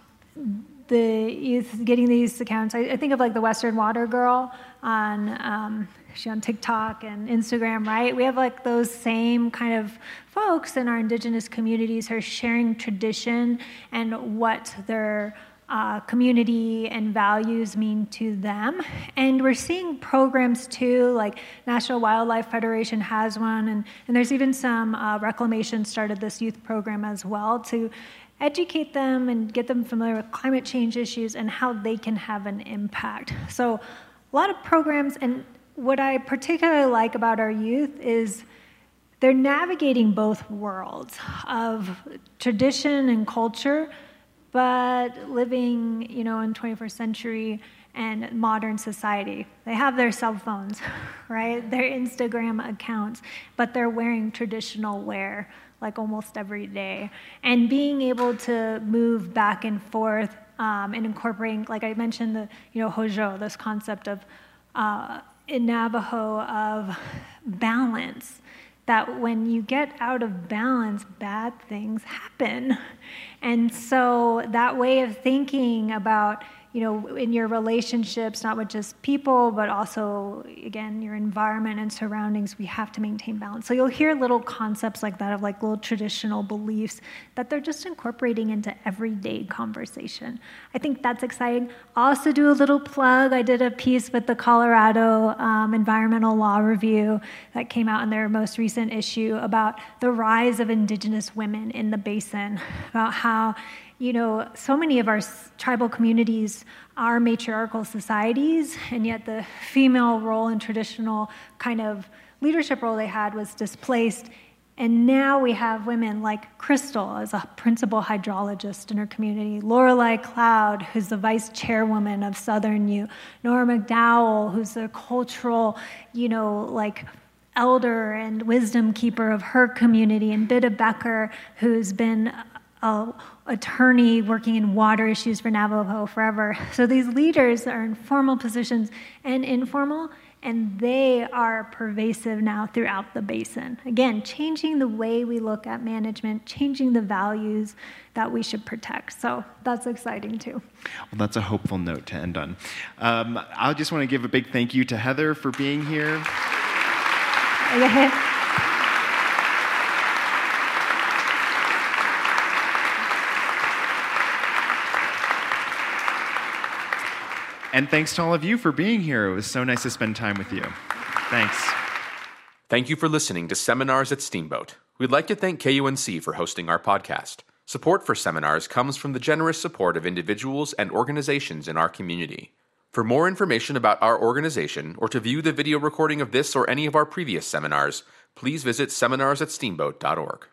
the youth getting these accounts. I, I, think of like the Western Water Girl on um, she on TikTok and Instagram, right? We have like those same kind of folks in our indigenous communities who are sharing tradition and what their uh, community and values mean to them. And we're seeing programs too, like National Wildlife Federation has one, and, and there's even some uh, reclamation started this youth program as well to educate them and get them familiar with climate change issues and how they can have an impact. So, a lot of programs, and what I particularly like about our youth is they're navigating both worlds of tradition and culture, but living, you know, in 21st century and modern society. They have their cell phones, *laughs* right? Their Instagram accounts, but they're wearing traditional wear like almost every day. And being able to move back and forth um, and incorporating, like I mentioned, the you know Hózhó, this concept of uh, in Navajo of balance. That when you get out of balance, bad things happen. And so that way of thinking about you know, in your relationships, not with just people, but also, again, your environment and surroundings, we have to maintain balance. So you'll hear little concepts like that of like little traditional beliefs that they're just incorporating into everyday conversation. I think that's exciting. Also do a little plug. I did a piece with the Colorado um, Environmental Law Review that came out in their most recent issue about the rise of indigenous women in the basin, about how you know, so many of our tribal communities are matriarchal societies, and yet the female role and traditional kind of leadership role they had was displaced. And now we have women like Crystal as a principal hydrologist in her community, Lorelei Cloud, who's the vice chairwoman of Southern Ute, Nora McDowell, who's a cultural, you know, like elder and wisdom keeper of her community, and Bidtah Becker, who's been a attorney working in water issues for Navajo forever. *laughs* So these leaders are in formal positions and informal, and they are pervasive now throughout the basin. Again, changing the way we look at management, changing the values that we should protect. So that's exciting too. Well, that's a hopeful note to end on. Um, I just want to give a big thank you to Heather for being here. *laughs* And thanks to all of you for being here. It was so nice to spend time with you. Thanks. Thank you for listening to Seminars at Steamboat. We'd like to thank KUNC for hosting our podcast. Support for seminars comes from the generous support of individuals and organizations in our community. For more information about our organization or to view the video recording of this or any of our previous seminars, please visit seminarsatsteamboat.org.